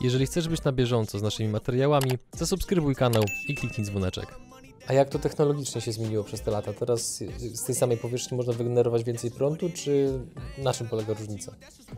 Jeżeli chcesz być na bieżąco z naszymi materiałami, zasubskrybuj kanał i kliknij dzwoneczek. A jak to technologicznie się zmieniło przez te lata? Teraz z tej samej powierzchni można wygenerować więcej prądu, czy na czym polega różnica?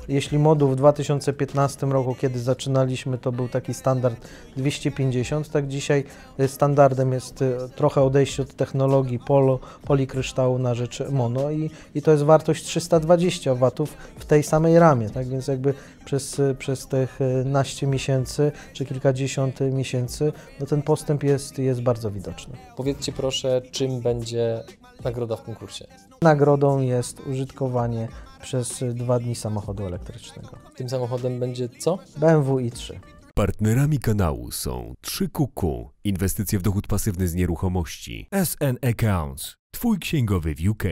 Jeśli moduł w 2015 roku, kiedy zaczynaliśmy, to był taki standard 250, tak dzisiaj standardem jest y, trochę odejście od technologii polo, polikryształu na rzecz mono i, i to jest wartość 320 watów w tej samej ramie, tak więc jakby przez, przez tych naście miesięcy czy kilkadziesiąt miesięcy, no ten postęp jest, jest bardzo widoczny. Powiedzcie proszę, czym będzie nagroda w konkursie? Nagrodą jest użytkowanie przez dwa dni samochodu elektrycznego. Tym samochodem będzie co? BMW i3. Partnerami kanału są 3QQ, inwestycje w dochód pasywny z nieruchomości, SN Accounts, Twój księgowy w UK,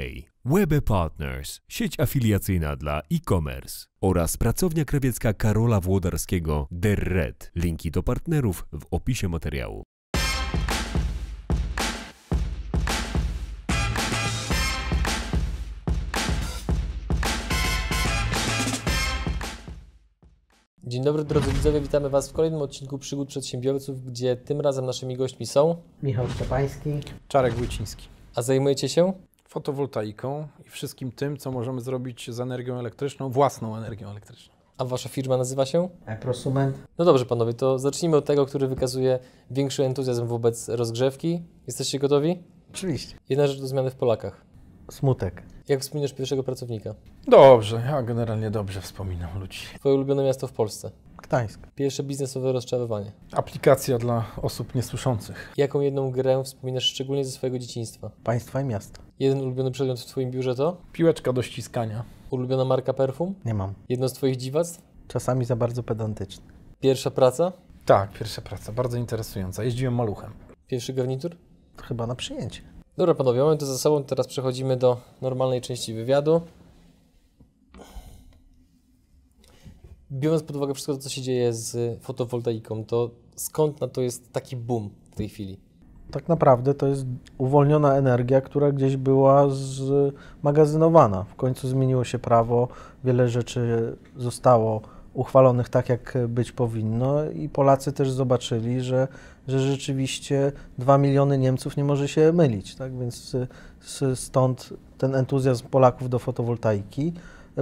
Webe Partners, sieć afiliacyjna dla e-commerce oraz pracownia krawiecka Karola Włodarskiego Der Red. Linki do partnerów w opisie materiału. Dzień dobry drodzy widzowie, witamy Was w kolejnym odcinku Przygód Przedsiębiorców, gdzie tym razem naszymi gośćmi są, Michał Szczepański. Czarek Wójciński. a zajmujecie się? Fotowoltaiką i wszystkim tym, co możemy zrobić z energią elektryczną, własną energią elektryczną. A Wasza firma nazywa się? Prosument. No dobrze panowie, to zacznijmy od tego, który wykazuje większy entuzjazm wobec rozgrzewki. Jesteście gotowi? Oczywiście. Jedna rzecz do zmiany w Polakach. Smutek. Jak wspominasz pierwszego pracownika? Dobrze, ja generalnie dobrze wspominam ludzi. Twoje ulubione miasto w Polsce? Gdańsk. Pierwsze biznesowe rozczarowanie. Aplikacja dla osób niesłyszących. Jaką jedną grę wspominasz szczególnie ze swojego dzieciństwa? Państwa i miasta. Jeden ulubiony przedmiot w Twoim biurze to? Piłeczka do ściskania. Ulubiona marka perfum? Nie mam. Jedno z Twoich dziwactw? Czasami za bardzo pedantyczny. Pierwsza praca? Tak, pierwsza praca, bardzo interesująca. Jeździłem maluchem. Pierwszy garnitur? Chyba na przyjęcie. Dobra panowie, mamy to za sobą, teraz przechodzimy do normalnej części wywiadu. Biorąc pod uwagę wszystko co się dzieje z fotowoltaiką, to skąd na to jest taki boom w tej chwili? Tak naprawdę to jest uwolniona energia, która gdzieś była zmagazynowana. W końcu zmieniło się prawo, wiele rzeczy zostało uchwalonych tak, jak być powinno i Polacy też zobaczyli, że, że rzeczywiście 2 miliony Niemców nie może się mylić, tak? Więc s- stąd ten entuzjazm Polaków do fotowoltaiki,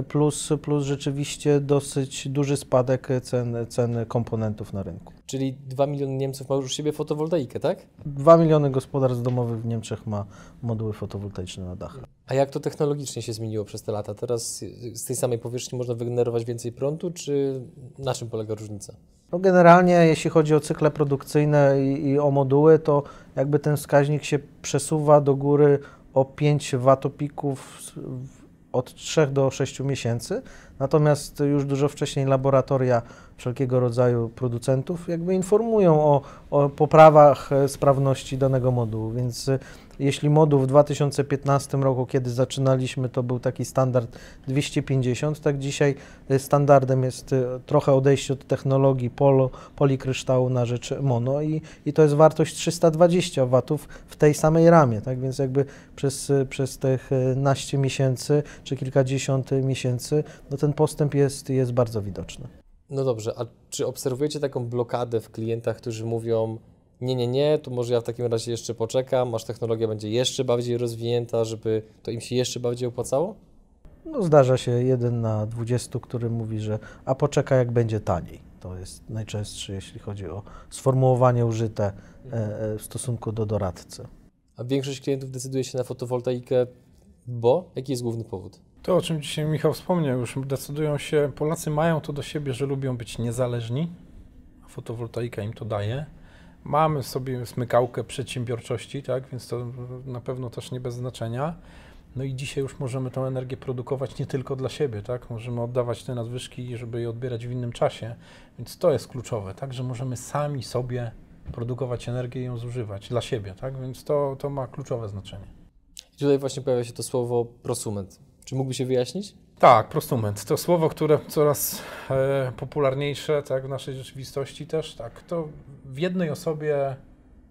plus, plus rzeczywiście dosyć duży spadek cen, cen komponentów na rynku. Czyli 2 miliony Niemców ma już u siebie fotowoltaikę, tak? 2 miliony gospodarstw domowych w Niemczech ma moduły fotowoltaiczne na dachach. A jak to technologicznie się zmieniło przez te lata? Teraz z tej samej powierzchni można wygenerować więcej prądu, czy na czym polega różnica? No generalnie, jeśli chodzi o cykle produkcyjne i, i o moduły, to jakby ten wskaźnik się przesuwa do góry o 5 watopików w- od 3 do 6 miesięcy. Natomiast już dużo wcześniej laboratoria wszelkiego rodzaju producentów jakby informują o, o poprawach e, sprawności danego modułu. Więc e, jeśli moduł w 2015 roku, kiedy zaczynaliśmy, to był taki standard 250, tak dzisiaj y, standardem jest y, trochę odejście od technologii polo, polikryształu na rzecz mono i, i to jest wartość 320 watów w tej samej ramie, tak więc jakby przez, y, przez tych naście miesięcy czy kilkadziesiąt miesięcy, no ten postęp jest, jest bardzo widoczny. No dobrze, a czy obserwujecie taką blokadę w klientach, którzy mówią nie, nie, nie, to może ja w takim razie jeszcze poczekam, aż technologia będzie jeszcze bardziej rozwinięta, żeby to im się jeszcze bardziej opłacało? No zdarza się jeden na 20, który mówi, że a poczekaj jak będzie taniej. To jest najczęstszy, jeśli chodzi o sformułowanie użyte e, e, w stosunku do doradcy. A większość klientów decyduje się na fotowoltaikę, bo? Jaki jest główny powód? To, o czym dzisiaj Michał wspomniał, już decydują się, Polacy mają to do siebie, że lubią być niezależni, a fotowoltaika im to daje. Mamy sobie smykałkę przedsiębiorczości, tak, więc to na pewno też nie bez znaczenia. No i dzisiaj już możemy tą energię produkować nie tylko dla siebie, tak? Możemy oddawać te nadwyżki, żeby je odbierać w innym czasie, więc to jest kluczowe, tak, że możemy sami sobie produkować energię i ją zużywać dla siebie, tak? Więc to, to ma kluczowe znaczenie. I tutaj właśnie pojawia się to słowo prosument. Czy mógłby się wyjaśnić? Tak, prosument. To słowo, które coraz e, popularniejsze tak, w naszej rzeczywistości też, tak, to w jednej osobie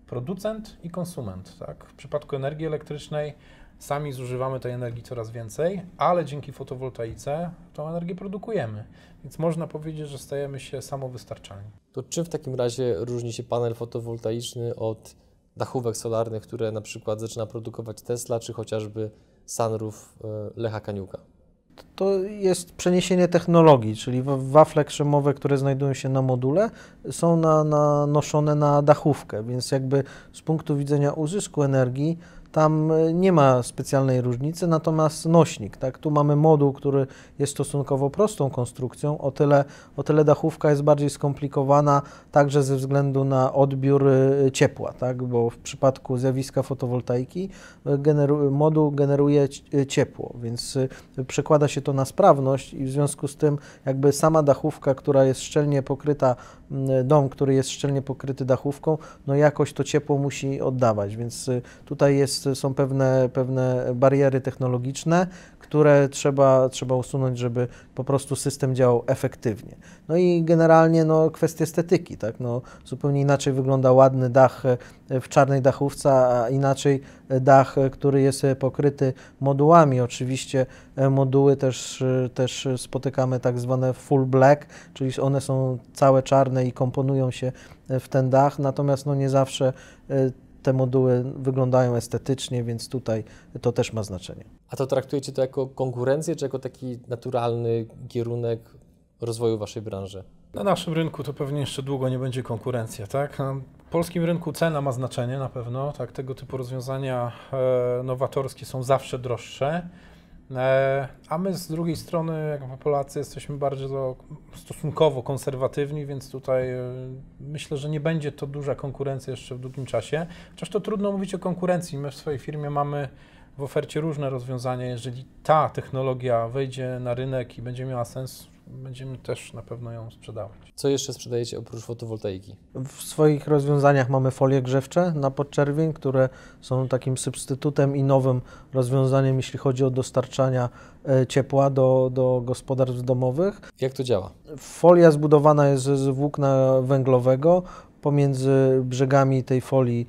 producent i konsument. Tak. W przypadku energii elektrycznej Sami zużywamy tej energii coraz więcej, ale dzięki fotowoltaice tą energię produkujemy. Więc można powiedzieć, że stajemy się samowystarczalni. To czym w takim razie różni się panel fotowoltaiczny od dachówek solarnych, które na przykład zaczyna produkować Tesla, czy chociażby sunroof e, Lecha Kaniuka? To jest przeniesienie technologii, czyli wafle krzemowe, które znajdują się na module, są na, na, na dachówkę, więc jakby z punktu widzenia uzysku energii tam e, nie ma specjalnej różnicy, natomiast nośnik, tak? Tu mamy moduł, który jest stosunkowo prostą konstrukcją, o tyle, o tyle dachówka jest bardziej skomplikowana, także ze względu na odbiór e, ciepła, tak? Bo w przypadku zjawiska fotowoltaiki e, generu moduł generuje ciepło, więc przekłada się to na sprawność i w związku z tym jakby sama dachówka, która jest szczelnie pokryta, dom, który jest szczelnie pokryty dachówką, no jakoś to ciepło musi oddawać, więc tutaj jest są pewne, pewne bariery technologiczne, które trzeba, trzeba usunąć, żeby po prostu system działał efektywnie. No i generalnie no, kwestia estetyki, tak? no, zupełnie inaczej wygląda ładny dach e, w czarnej dachówce, a inaczej dach, e, który jest e, pokryty modułami. Oczywiście moduły też, też spotykamy tak zwane full black, czyli one są całe czarne i komponują się w ten dach, natomiast no, nie zawsze te moduły wyglądają estetycznie, więc tutaj to też ma znaczenie. A to traktujecie to jako konkurencję, czy jako taki naturalny kierunek rozwoju Waszej branży? Na naszym rynku to pewnie jeszcze długo nie będzie konkurencja, tak? Na polskim rynku cena ma znaczenie na pewno, tak? Tego typu rozwiązania e, nowatorskie są zawsze droższe. E, a my z drugiej strony, jako Polacy, jesteśmy bardzo stosunkowo konserwatywni, więc tutaj e, myślę, że nie będzie to duża konkurencja jeszcze w długim czasie. Chociaż to trudno mówić o konkurencji. My w swojej firmie mamy w ofercie różne rozwiązania. Jeżeli ta technologia wejdzie na rynek i będzie miała sens, będziemy też na pewno ją sprzedawać. Co jeszcze sprzedajecie oprócz fotowoltaiki? W swoich rozwiązaniach mamy folie grzewcze na podczerwień, które są takim substytutem i nowym rozwiązaniem, jeśli chodzi o dostarczania e, ciepła do, do gospodarstw domowych. Jak to działa? Folia zbudowana jest z włókna węglowego. Pomiędzy brzegami tej folii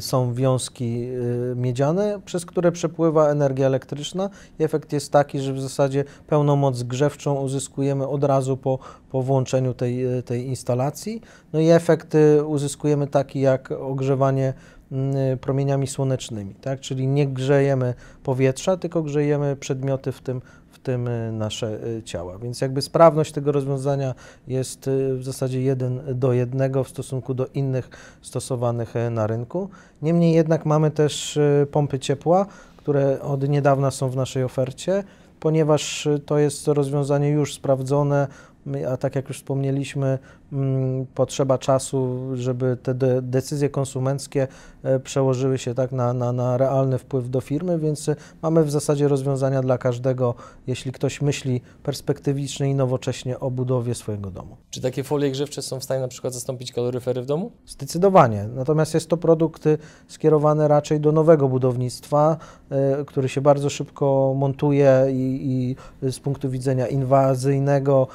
są wiązki y, miedziane, przez które przepływa energia elektryczna i efekt jest taki, że w zasadzie pełną moc grzewczą uzyskujemy od razu po, po włączeniu tej, y, tej instalacji. No i efekt y, uzyskujemy taki jak ogrzewanie mm, promieniami słonecznymi, tak? czyli nie grzejemy powietrza, tylko grzejemy przedmioty, w tym tym y, nasze y, ciała. Więc jakby sprawność tego rozwiązania jest y, w zasadzie jeden do jednego w stosunku do innych stosowanych na rynku. Niemniej jednak mamy też pompy ciepła, które od niedawna są w naszej ofercie, ponieważ to jest rozwiązanie już sprawdzone, a tak jak już wspomnieliśmy, potrzeba czasu, żeby te de decyzje konsumenckie e, przełożyły się tak na, na, na realny wpływ do firmy, więc e, mamy w zasadzie rozwiązania dla każdego, jeśli ktoś myśli perspektywicznie i nowocześnie o budowie swojego domu. Czy takie folie grzewcze są w stanie na przykład zastąpić kaloryfery w domu? Zdecydowanie. Natomiast jest to produkt skierowany raczej do nowego budownictwa, e, który się bardzo szybko montuje i, i z punktu widzenia inwazyjnego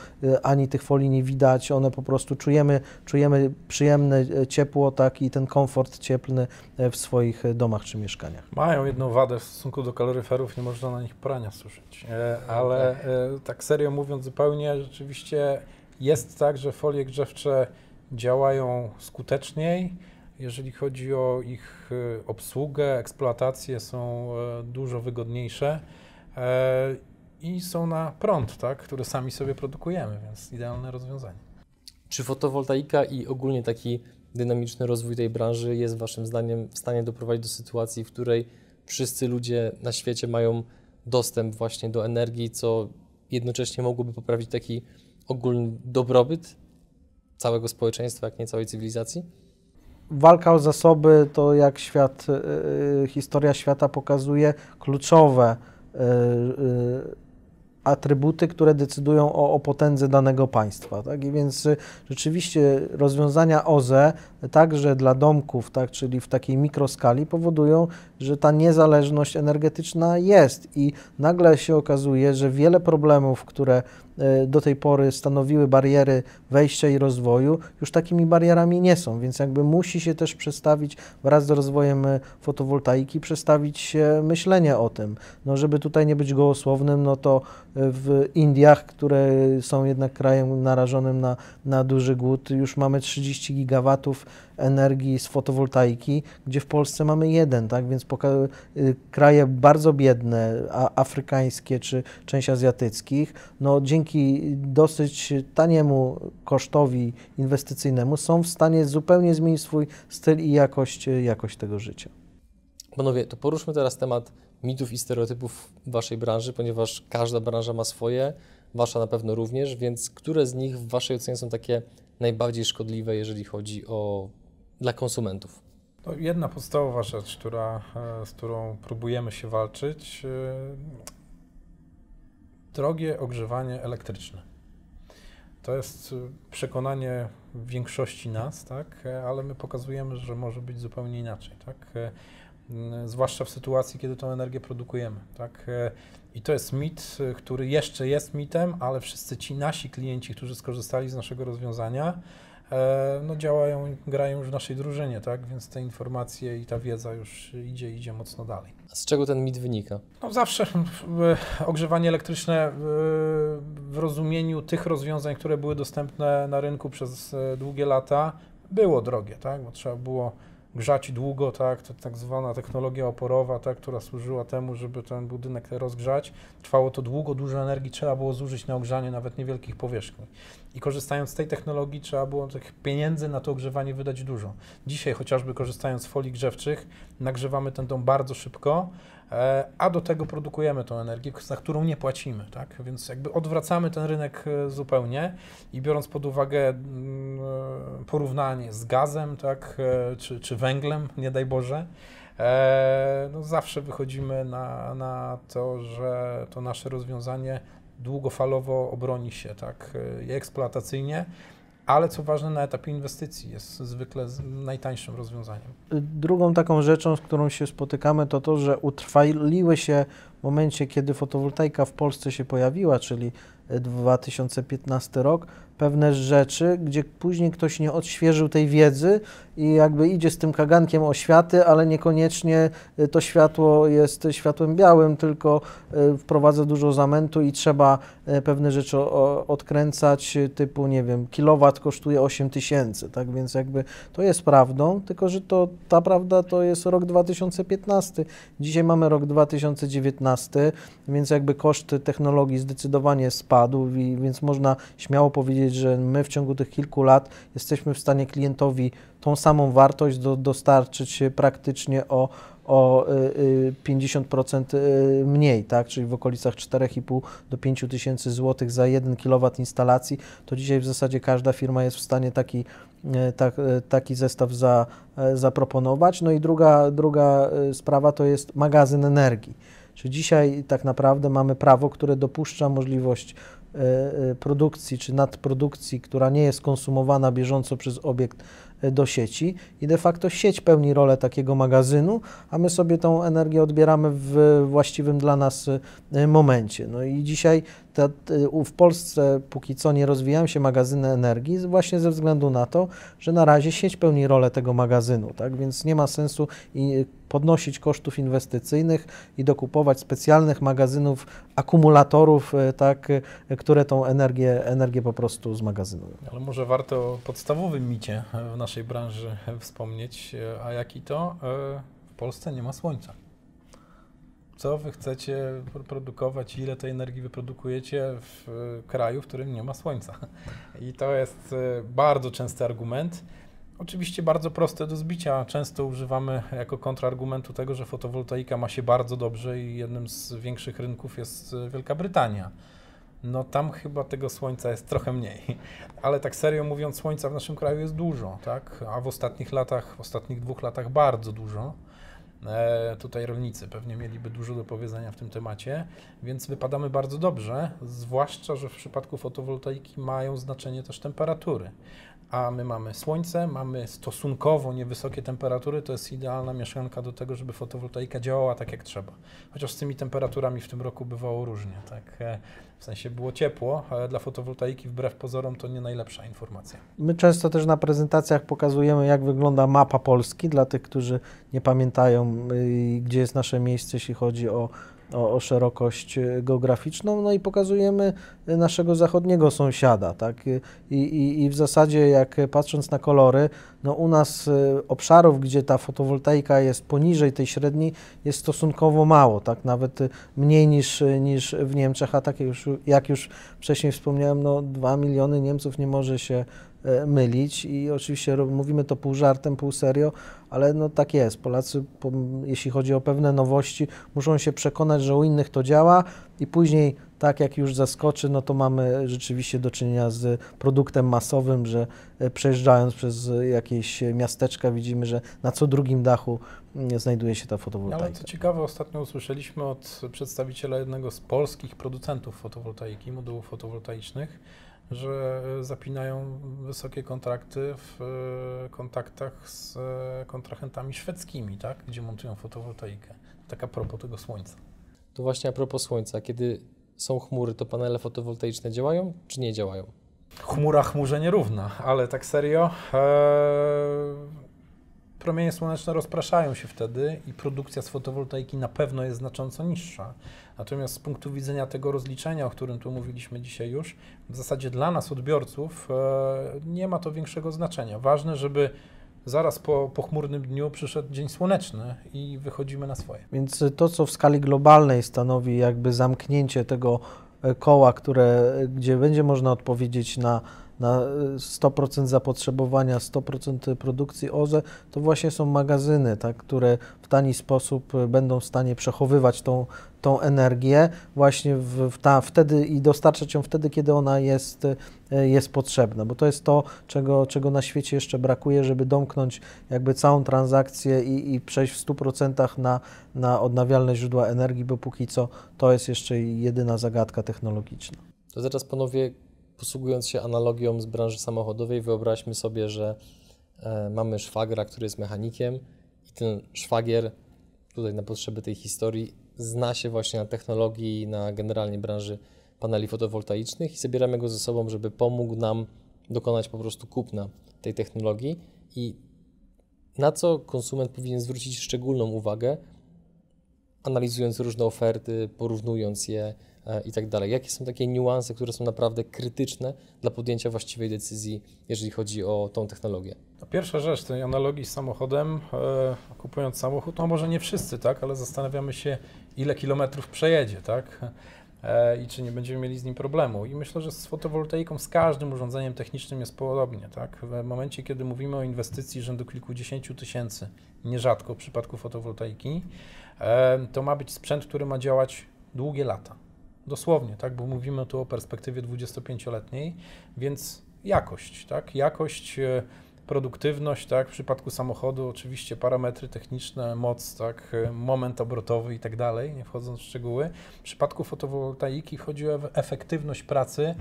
ani tych folii nie widać, one po prostu prostu czujemy, czujemy przyjemne e, ciepło, tak i ten komfort cieplny e, w swoich e, domach czy mieszkaniach. Mają jedną wadę w stosunku do kaloryferów, nie można na nich prania suszyć, ale tak serio mówiąc zupełnie, rzeczywiście jest tak, że folie grzewcze działają skuteczniej, jeżeli chodzi o ich obsługę, eksploatację, są dużo wygodniejsze i są na prąd, tak, który sami sobie produkujemy, więc idealne rozwiązanie. Czy fotowoltaika i ogólnie taki dynamiczny rozwój tej branży jest Waszym zdaniem w stanie doprowadzić do sytuacji, w której wszyscy ludzie na świecie mają dostęp właśnie do energii, co jednocześnie mogłoby poprawić taki ogólny dobrobyt całego społeczeństwa, jak nie całej cywilizacji? Walka o zasoby to jak świat, y, historia świata pokazuje, kluczowe y, y, atrybuty, które decydują o, o potędze danego państwa. Tak? I więc y, rzeczywiście rozwiązania OZE także dla domków, tak, czyli w takiej mikroskali, powodują, że ta niezależność energetyczna jest i nagle się okazuje, że wiele problemów, które e, do tej pory stanowiły bariery wejścia i rozwoju, już takimi barierami nie są, więc jakby musi się też przestawić wraz z rozwojem e, fotowoltaiki, przestawić się myślenie o tym. No, żeby tutaj nie być gołosłownym, no to w Indiach, które są jednak krajem narażonym na, na duży głód, już mamy 30 gigawatów energii z fotowoltaiki, gdzie w Polsce mamy jeden, tak? Więc y, kraje bardzo biedne, afrykańskie czy część azjatyckich, no dzięki dosyć taniemu kosztowi inwestycyjnemu są w stanie zupełnie zmienić swój styl i jakość, jakość tego życia. Panowie, to poruszmy teraz temat mitów i stereotypów waszej branży, ponieważ każda branża ma swoje, wasza na pewno również, więc które z nich w waszej ocenie są takie najbardziej szkodliwe, jeżeli chodzi o dla konsumentów? No, jedna podstawowa rzecz, która, e, z którą próbujemy się walczyć, e, drogie ogrzewanie elektryczne. To jest przekonanie większości nas, tak? ale my pokazujemy, że może być zupełnie inaczej. Tak? Zwłaszcza w sytuacji, kiedy tą energię produkujemy. Tak? I to jest mit, który jeszcze jest mitem, ale wszyscy ci nasi klienci, którzy skorzystali z naszego rozwiązania, no działają, grają już w naszej drużynie, tak? Więc te informacje i ta wiedza już idzie, idzie mocno dalej. A z czego ten mit wynika? No zawsze ogrzewanie elektryczne w rozumieniu tych rozwiązań, które były dostępne na rynku przez długie lata, było drogie, tak? Bo trzeba było grzać długo, tak, to tak zwana technologia oporowa, tak, która służyła temu, żeby ten budynek rozgrzać. Trwało to długo, dużo energii trzeba było zużyć na ogrzanie nawet niewielkich powierzchni. I korzystając z tej technologii trzeba było tych pieniędzy na to ogrzewanie wydać dużo. Dzisiaj chociażby korzystając z folii grzewczych nagrzewamy ten dom bardzo szybko, a do tego produkujemy tą energię, za którą nie płacimy, tak? Więc jakby odwracamy ten rynek e, zupełnie i biorąc pod uwagę mm, e, porównanie z gazem, tak, czy, czy węglem, nie daj Boże, no zawsze wychodzimy na, na to, że to nasze rozwiązanie długofalowo obroni się, tak, eksploatacyjnie, ale co ważne, na etapie inwestycji jest zwykle najtańszym rozwiązaniem. Drugą taką rzeczą, z którą się spotykamy, to to, że utrwaliły się w momencie, kiedy fotowoltaika w Polsce się pojawiła, czyli 2015 rok, pewne rzeczy, gdzie później ktoś nie odświeżył tej wiedzy i jakby idzie z tym kagankiem oświaty, ale niekoniecznie y, to światło jest światłem białym, tylko y, wprowadza dużo zamętu i trzeba y, pewne rzeczy odkręcać, typu, nie wiem, kilowat kosztuje 8 tysięcy, tak, więc jakby to jest prawdą, tylko że to, ta prawda to jest rok 2015, dzisiaj mamy rok 2019, więc jakby koszt technologii zdecydowanie spadł, więc można śmiało powiedzieć, powiedzieć, że my w ciągu tych kilku lat jesteśmy w stanie klientowi tą samą wartość do, dostarczyć praktycznie o, o 50% y, y, mniej, tak? czyli w okolicach 4,5 do 5 tysięcy złotych za 1 kW instalacji, to dzisiaj w zasadzie każda firma jest w stanie taki, y, tak, taki zestaw za, zaproponować. No i druga, druga sprawa to jest magazyn energii. Czy dzisiaj tak naprawdę mamy prawo, które dopuszcza możliwość produkcji czy nadprodukcji, która nie jest konsumowana bieżąco przez obiekt e, do sieci i de facto sieć pełni rolę takiego magazynu, a my sobie tą energię odbieramy w właściwym dla nas momencie. No i dzisiaj ta, w Polsce póki co nie rozwijają się magazyny energii właśnie ze względu na to, że na razie sieć pełni rolę tego magazynu, tak? więc nie ma sensu podnosić kosztów inwestycyjnych i dokupować specjalnych magazynów akumulatorów, e, tak, e, które tą energię, energię po prostu zmagazynują. Ale może warto o podstawowym micie w naszej branży wspomnieć, a jaki to? E, w Polsce nie ma słońca co wy chcecie produkować, ile tej energii wyprodukujecie w kraju, w którym nie ma słońca. I to jest e, bardzo częsty argument. Oczywiście bardzo proste do zbicia. Często używamy jako kontrargumentu tego, że fotowoltaika ma się bardzo dobrze i jednym z większych rynków jest e, Wielka Brytania. No tam chyba tego słońca jest trochę mniej. Ale tak serio mówiąc, słońca w naszym kraju jest dużo, tak? A w ostatnich latach, w ostatnich dwóch latach bardzo dużo. E, tutaj rolnicy pewnie mieliby dużo do powiedzenia w tym temacie, więc wypadamy bardzo dobrze, zwłaszcza, że w przypadku fotowoltaiki mają znaczenie też temperatury. A my mamy słońce, mamy stosunkowo niewysokie temperatury, to jest idealna mieszanka do tego, żeby fotowoltaika działała tak jak trzeba. Chociaż z tymi temperaturami w tym roku bywało różnie, tak? E, w sensie było ciepło, ale dla fotowoltaiki wbrew pozorom to nie najlepsza informacja. My często też na prezentacjach pokazujemy, jak wygląda mapa Polski dla tych, którzy nie pamiętają, y, gdzie jest nasze miejsce, jeśli chodzi o o, o, szerokość e, geograficzną, no i pokazujemy naszego zachodniego sąsiada, tak? I, i, I, w zasadzie jak patrząc na kolory, no u nas e, obszarów, gdzie ta fotowoltaika jest poniżej tej średniej, jest stosunkowo mało, tak? Nawet mniej niż, niż w Niemczech, a tak jak już, jak już wcześniej wspomniałem, no 2 miliony Niemców nie może się E, mylić i oczywiście mówimy to pół żartem, pół serio, ale no tak jest. Polacy, jeśli chodzi o pewne nowości, muszą się przekonać, że u innych to działa i później tak jak już zaskoczy, no to mamy rzeczywiście do czynienia z produktem masowym, że e, przejeżdżając przez jakieś miasteczka widzimy, że na co drugim dachu mm, znajduje się ta fotowoltaika. Ale co ciekawe, ostatnio usłyszeliśmy od przedstawiciela jednego z polskich producentów fotowoltaiki, modułów fotowoltaicznych, że e, zapinają wysokie kontrakty w e, kontaktach z e, kontrahentami szwedzkimi, tak? gdzie montują fotowoltaikę. Tak a propos tego słońca. To właśnie a propos słońca, kiedy są chmury, to panele fotowoltaiczne działają czy nie działają? Chmura chmurze nierówna, ale tak serio. Ee promienie słoneczne rozpraszają się wtedy i produkcja z fotowoltaiki na pewno jest znacząco niższa. Natomiast z punktu widzenia tego rozliczenia, o którym tu mówiliśmy dzisiaj już, w zasadzie dla nas, odbiorców, e, nie ma to większego znaczenia. Ważne, żeby zaraz po pochmurnym dniu przyszedł dzień słoneczny i wychodzimy na swoje. Więc to, co w skali globalnej stanowi jakby zamknięcie tego e, koła, które, gdzie będzie można odpowiedzieć na na 100% zapotrzebowania, 100% produkcji OZE, to właśnie są magazyny, tak, które w tani sposób będą w stanie przechowywać tą, tą energię właśnie w, w ta, wtedy i dostarczać ją wtedy, kiedy ona jest, jest potrzebna, bo to jest to, czego, czego na świecie jeszcze brakuje, żeby domknąć jakby całą transakcję i, i przejść w 100% na, na odnawialne źródła energii, bo póki co to jest jeszcze jedyna zagadka technologiczna. To zaraz panowie posługując się analogią z branży samochodowej, wyobraźmy sobie, że e, mamy szwagra, który jest mechanikiem i ten szwagier, tutaj na potrzeby tej historii, zna się właśnie na technologii, na generalnie branży paneli fotowoltaicznych i zabieramy go ze sobą, żeby pomógł nam dokonać po prostu kupna tej technologii. I na co konsument powinien zwrócić szczególną uwagę, analizując różne oferty, porównując je, E, i tak dalej. Jakie są takie niuanse, które są naprawdę krytyczne dla podjęcia właściwej decyzji, jeżeli chodzi o tą technologię? Pierwsza rzecz, tej analogii z samochodem, e, kupując samochód, no może nie wszyscy, tak, ale zastanawiamy się, ile kilometrów przejedzie, tak, i czy nie będziemy mieli z nim problemu. I myślę, że z fotowoltaiką, z każdym urządzeniem technicznym jest podobnie, tak. W momencie, kiedy mówimy o inwestycji rzędu kilkudziesięciu tysięcy, nierzadko w przypadku fotowoltaiki, e, to ma być sprzęt, który ma działać długie lata. Dosłownie, tak, bo mówimy tu o perspektywie 25-letniej, więc jakość, tak, jakość, e, produktywność, tak, w przypadku samochodu oczywiście parametry techniczne, moc, tak, e, moment obrotowy i tak dalej, nie wchodząc w szczegóły. W przypadku fotowoltaiki chodzi o efektywność pracy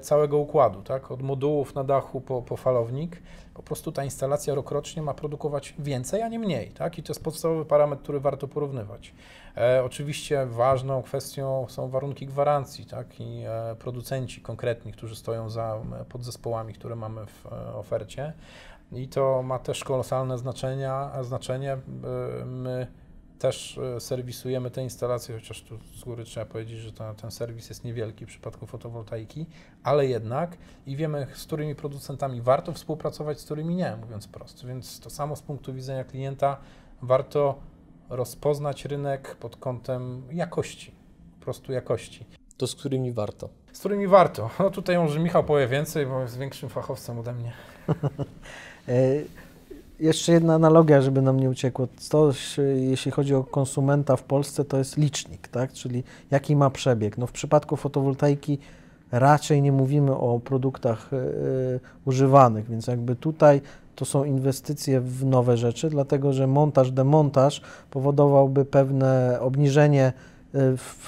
całego układu, tak, od modułów na dachu po, po falownik. Po prostu ta instalacja rokrocznie ma produkować więcej, a nie mniej, tak, i to jest podstawowy parametr, który warto porównywać. E, oczywiście ważną kwestią są warunki gwarancji tak, i e, producenci konkretni, którzy stoją za podzespołami, które mamy w e, ofercie. I to ma też kolosalne znaczenie. E, my też e, serwisujemy te instalacje, chociaż tu z góry trzeba powiedzieć, że ta, ten serwis jest niewielki w przypadku fotowoltaiki, ale jednak i wiemy, z którymi producentami warto współpracować, z którymi nie, mówiąc prosto. Więc to samo z punktu widzenia klienta warto rozpoznać rynek pod kątem jakości, po prostu jakości. To z którymi warto? Z którymi warto. No tutaj może Michał powie więcej, bo jest większym fachowcem ode mnie. E, jeszcze jedna analogia, żeby nam nie uciekło. To, jeśli chodzi o konsumenta w Polsce, to jest licznik, tak? czyli jaki ma przebieg. No w przypadku fotowoltaiki raczej nie mówimy o produktach y, używanych, więc jakby tutaj to są inwestycje w nowe rzeczy, dlatego że montaż, demontaż powodowałby pewne obniżenie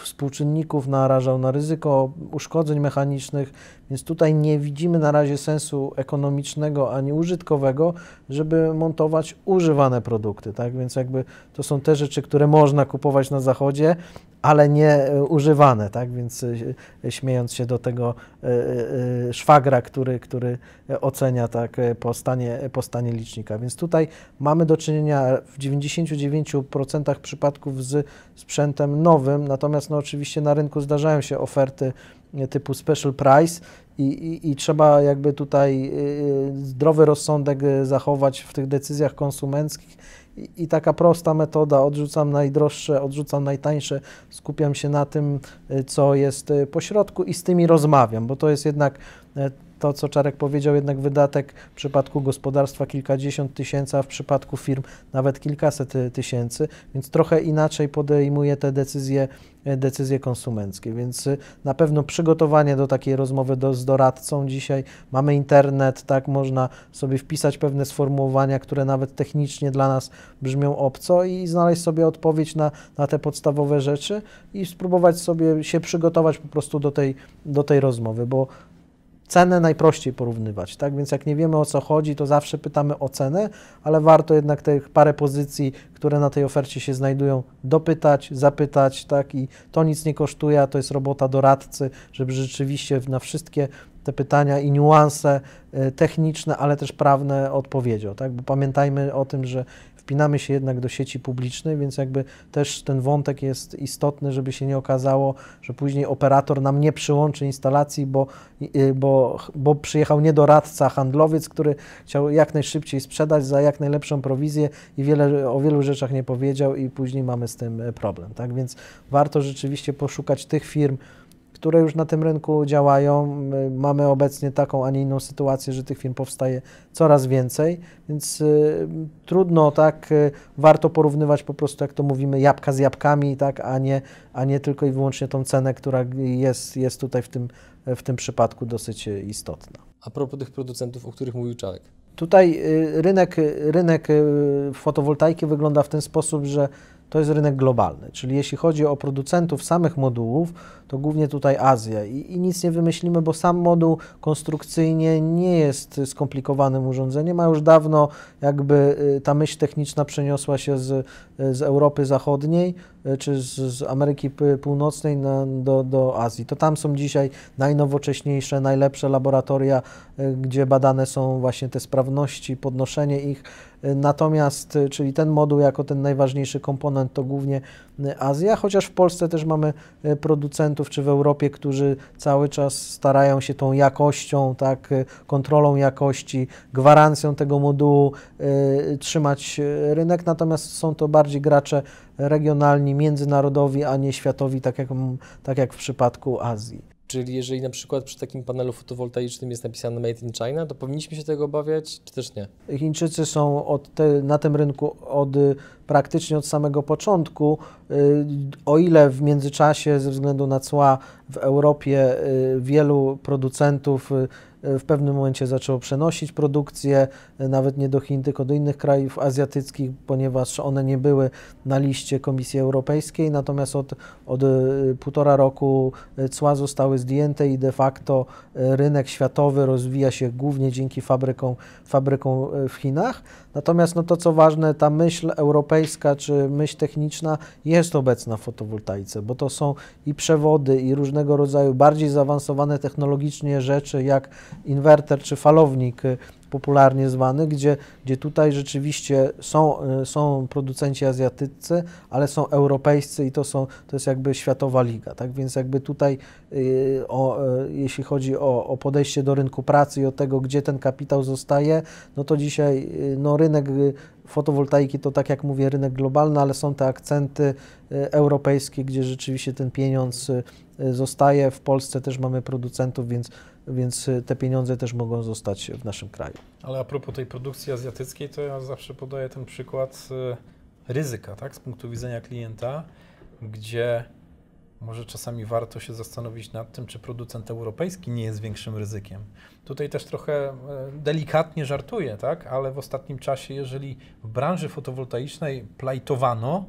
współczynników narażał na ryzyko uszkodzeń mechanicznych, więc tutaj nie widzimy na razie sensu ekonomicznego ani użytkowego, żeby montować używane produkty, tak? Więc jakby to są te rzeczy, które można kupować na zachodzie, ale nie e, używane, tak? Więc e, śmiejąc się do tego e, szwagra, który, który ocenia tak po stanie, po stanie licznika. Więc tutaj mamy do czynienia w 99% przypadków z sprzętem nowym, natomiast no oczywiście na rynku zdarzają się oferty typu special price i, i, i, trzeba jakby tutaj zdrowy rozsądek zachować w tych decyzjach konsumenckich i taka prosta metoda, odrzucam najdroższe, odrzucam najtańsze, skupiam się na tym, y, co jest y, pośrodku i z tymi rozmawiam, bo to jest jednak to, co Czarek powiedział, jednak wydatek w przypadku gospodarstwa kilkadziesiąt tysięcy, a w przypadku firm nawet kilkaset tysięcy, więc trochę inaczej podejmuje te decyzje, decyzje konsumenckie. Więc na pewno przygotowanie do takiej rozmowy do, z doradcą dzisiaj, mamy internet, tak, można sobie wpisać pewne sformułowania, które nawet technicznie dla nas brzmią obco i znaleźć sobie odpowiedź na, na te podstawowe rzeczy i spróbować sobie się przygotować po prostu do tej, do tej rozmowy, bo cenę najprościej porównywać, tak? Więc jak nie wiemy o co chodzi, to zawsze pytamy o cenę, ale warto jednak tych parę pozycji, które na tej ofercie się znajdują, dopytać, zapytać, tak? I to nic nie kosztuje, a to jest robota doradcy, żeby rzeczywiście na wszystkie te pytania i niuanse y, techniczne, ale też prawne odpowiedział, tak? Bo pamiętajmy o tym, że wpinamy się jednak do sieci publicznej, więc jakby też ten wątek jest istotny, żeby się nie okazało, że później operator nam nie przyłączy instalacji, bo, y, bo, bo przyjechał nie doradca, handlowiec, który chciał jak najszybciej sprzedać za jak najlepszą prowizję i wiele, o wielu rzeczach nie powiedział i później mamy z tym problem. Tak więc warto rzeczywiście poszukać tych firm, które już na tym rynku działają. Mamy obecnie taką, a nie inną sytuację, że tych firm powstaje coraz więcej, więc y, trudno, tak, y, warto porównywać po prostu, jak to mówimy, jabłka z jabłkami, tak, a nie, a nie tylko i wyłącznie tą cenę, która jest, jest tutaj w tym, w tym przypadku dosyć istotna. A propos tych producentów, o których mówił Czarek. Tutaj y, rynek, rynek fotowoltaiki wygląda w ten sposób, że to jest rynek globalny, czyli jeśli chodzi o producentów samych modułów, to głównie tutaj Azja I, i, nic nie wymyślimy, bo sam moduł konstrukcyjnie nie jest skomplikowanym urządzeniem, a już dawno jakby y, ta myśl techniczna przeniosła się z, z Europy Zachodniej y, czy z, z Ameryki Północnej na, do, do Azji. To tam są dzisiaj najnowocześniejsze, najlepsze laboratoria, y, gdzie badane są właśnie te sprawności, podnoszenie ich. Natomiast, czyli ten moduł jako ten najważniejszy komponent to głównie Azja, chociaż w Polsce też mamy producentów, producentów, czy w Europie, którzy cały czas starają się tą jakością, tak, kontrolą jakości, gwarancją tego modułu y, trzymać rynek, natomiast są to bardziej gracze regionalni, międzynarodowi, a nie światowi, tak jak, tak jak w przypadku Azji. Czyli jeżeli na przykład przy takim panelu fotowoltaicznym jest napisane Made in China, to powinniśmy się tego obawiać, czy też nie? Chińczycy są te, na tym rynku od, praktycznie od samego początku. Y, o ile w międzyczasie ze względu na cła w Europie y, wielu producentów y, w pewnym momencie zaczęło przenosić produkcję, nawet nie do Chin, tylko do innych krajów azjatyckich, ponieważ one nie były na liście Komisji Europejskiej, natomiast od, od półtora roku cła zostały zdjęte i de facto rynek światowy rozwija się głównie dzięki fabrykom, fabrykom w Chinach. Natomiast no to co ważne, ta myśl europejska czy myśl techniczna jest obecna w fotowoltaice, bo to są i przewody, i różnego rodzaju bardziej zaawansowane technologicznie rzeczy, jak inwerter czy falownik popularnie zwany, gdzie, gdzie tutaj rzeczywiście są, e, są producenci azjatyccy, ale są europejscy i to, są, to jest jakby światowa liga. Tak więc jakby tutaj, e, o, e, jeśli chodzi o, o podejście do rynku pracy i o tego, gdzie ten kapitał zostaje, no to dzisiaj no, rynek fotowoltaiki to tak jak mówię rynek globalny, ale są te akcenty europejskie, gdzie rzeczywiście ten pieniądz zostaje. W Polsce też mamy producentów, więc więc y, te pieniądze też mogą zostać w naszym kraju. Ale a propos tej produkcji azjatyckiej, to ja zawsze podaję ten przykład y, ryzyka, tak, z punktu widzenia klienta, gdzie może czasami warto się zastanowić nad tym, czy producent europejski nie jest większym ryzykiem. Tutaj też trochę y, delikatnie żartuję, tak, ale w ostatnim czasie, jeżeli w branży fotowoltaicznej plajtowano,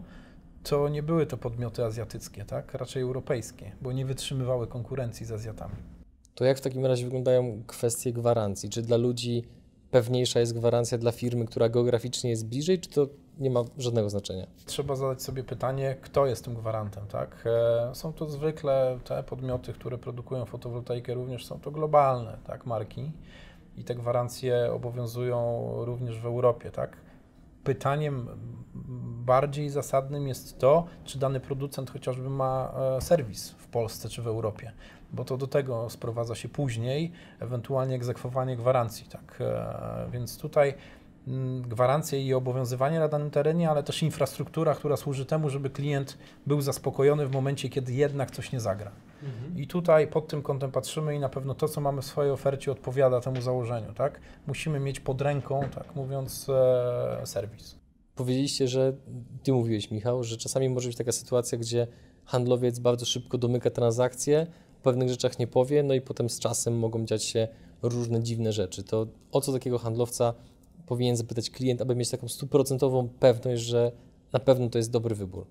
to nie były to podmioty azjatyckie, tak? raczej europejskie, bo nie wytrzymywały konkurencji z Azjatami. To jak w takim razie wyglądają kwestie gwarancji? Czy dla ludzi pewniejsza jest gwarancja dla firmy, która geograficznie jest bliżej, czy to nie ma żadnego znaczenia? Trzeba zadać sobie pytanie, kto jest tym gwarantem, tak? E, są to zwykle te podmioty, które produkują fotowoltaikę, również są to globalne, tak, marki i te gwarancje obowiązują również w Europie, tak? Pytaniem bardziej zasadnym jest to, czy dany producent chociażby ma e, serwis w Polsce czy w Europie, bo to do tego sprowadza się później, ewentualnie egzekwowanie gwarancji, tak? E, więc tutaj mm, gwarancje i obowiązywanie na danym terenie, ale też infrastruktura, która służy temu, żeby klient był zaspokojony w momencie, kiedy jednak coś nie zagra. I tutaj pod tym kątem patrzymy i na pewno to, co mamy w swojej ofercie, odpowiada temu założeniu. Tak? Musimy mieć pod ręką, tak mówiąc, e, serwis. Powiedzieliście, że ty mówiłeś, Michał, że czasami może być taka sytuacja, gdzie handlowiec bardzo szybko domyka transakcję, o pewnych rzeczach nie powie, no i potem z czasem mogą dziać się różne dziwne rzeczy. To o co takiego handlowca powinien zapytać klient, aby mieć taką stuprocentową pewność, że na pewno to jest dobry wybór?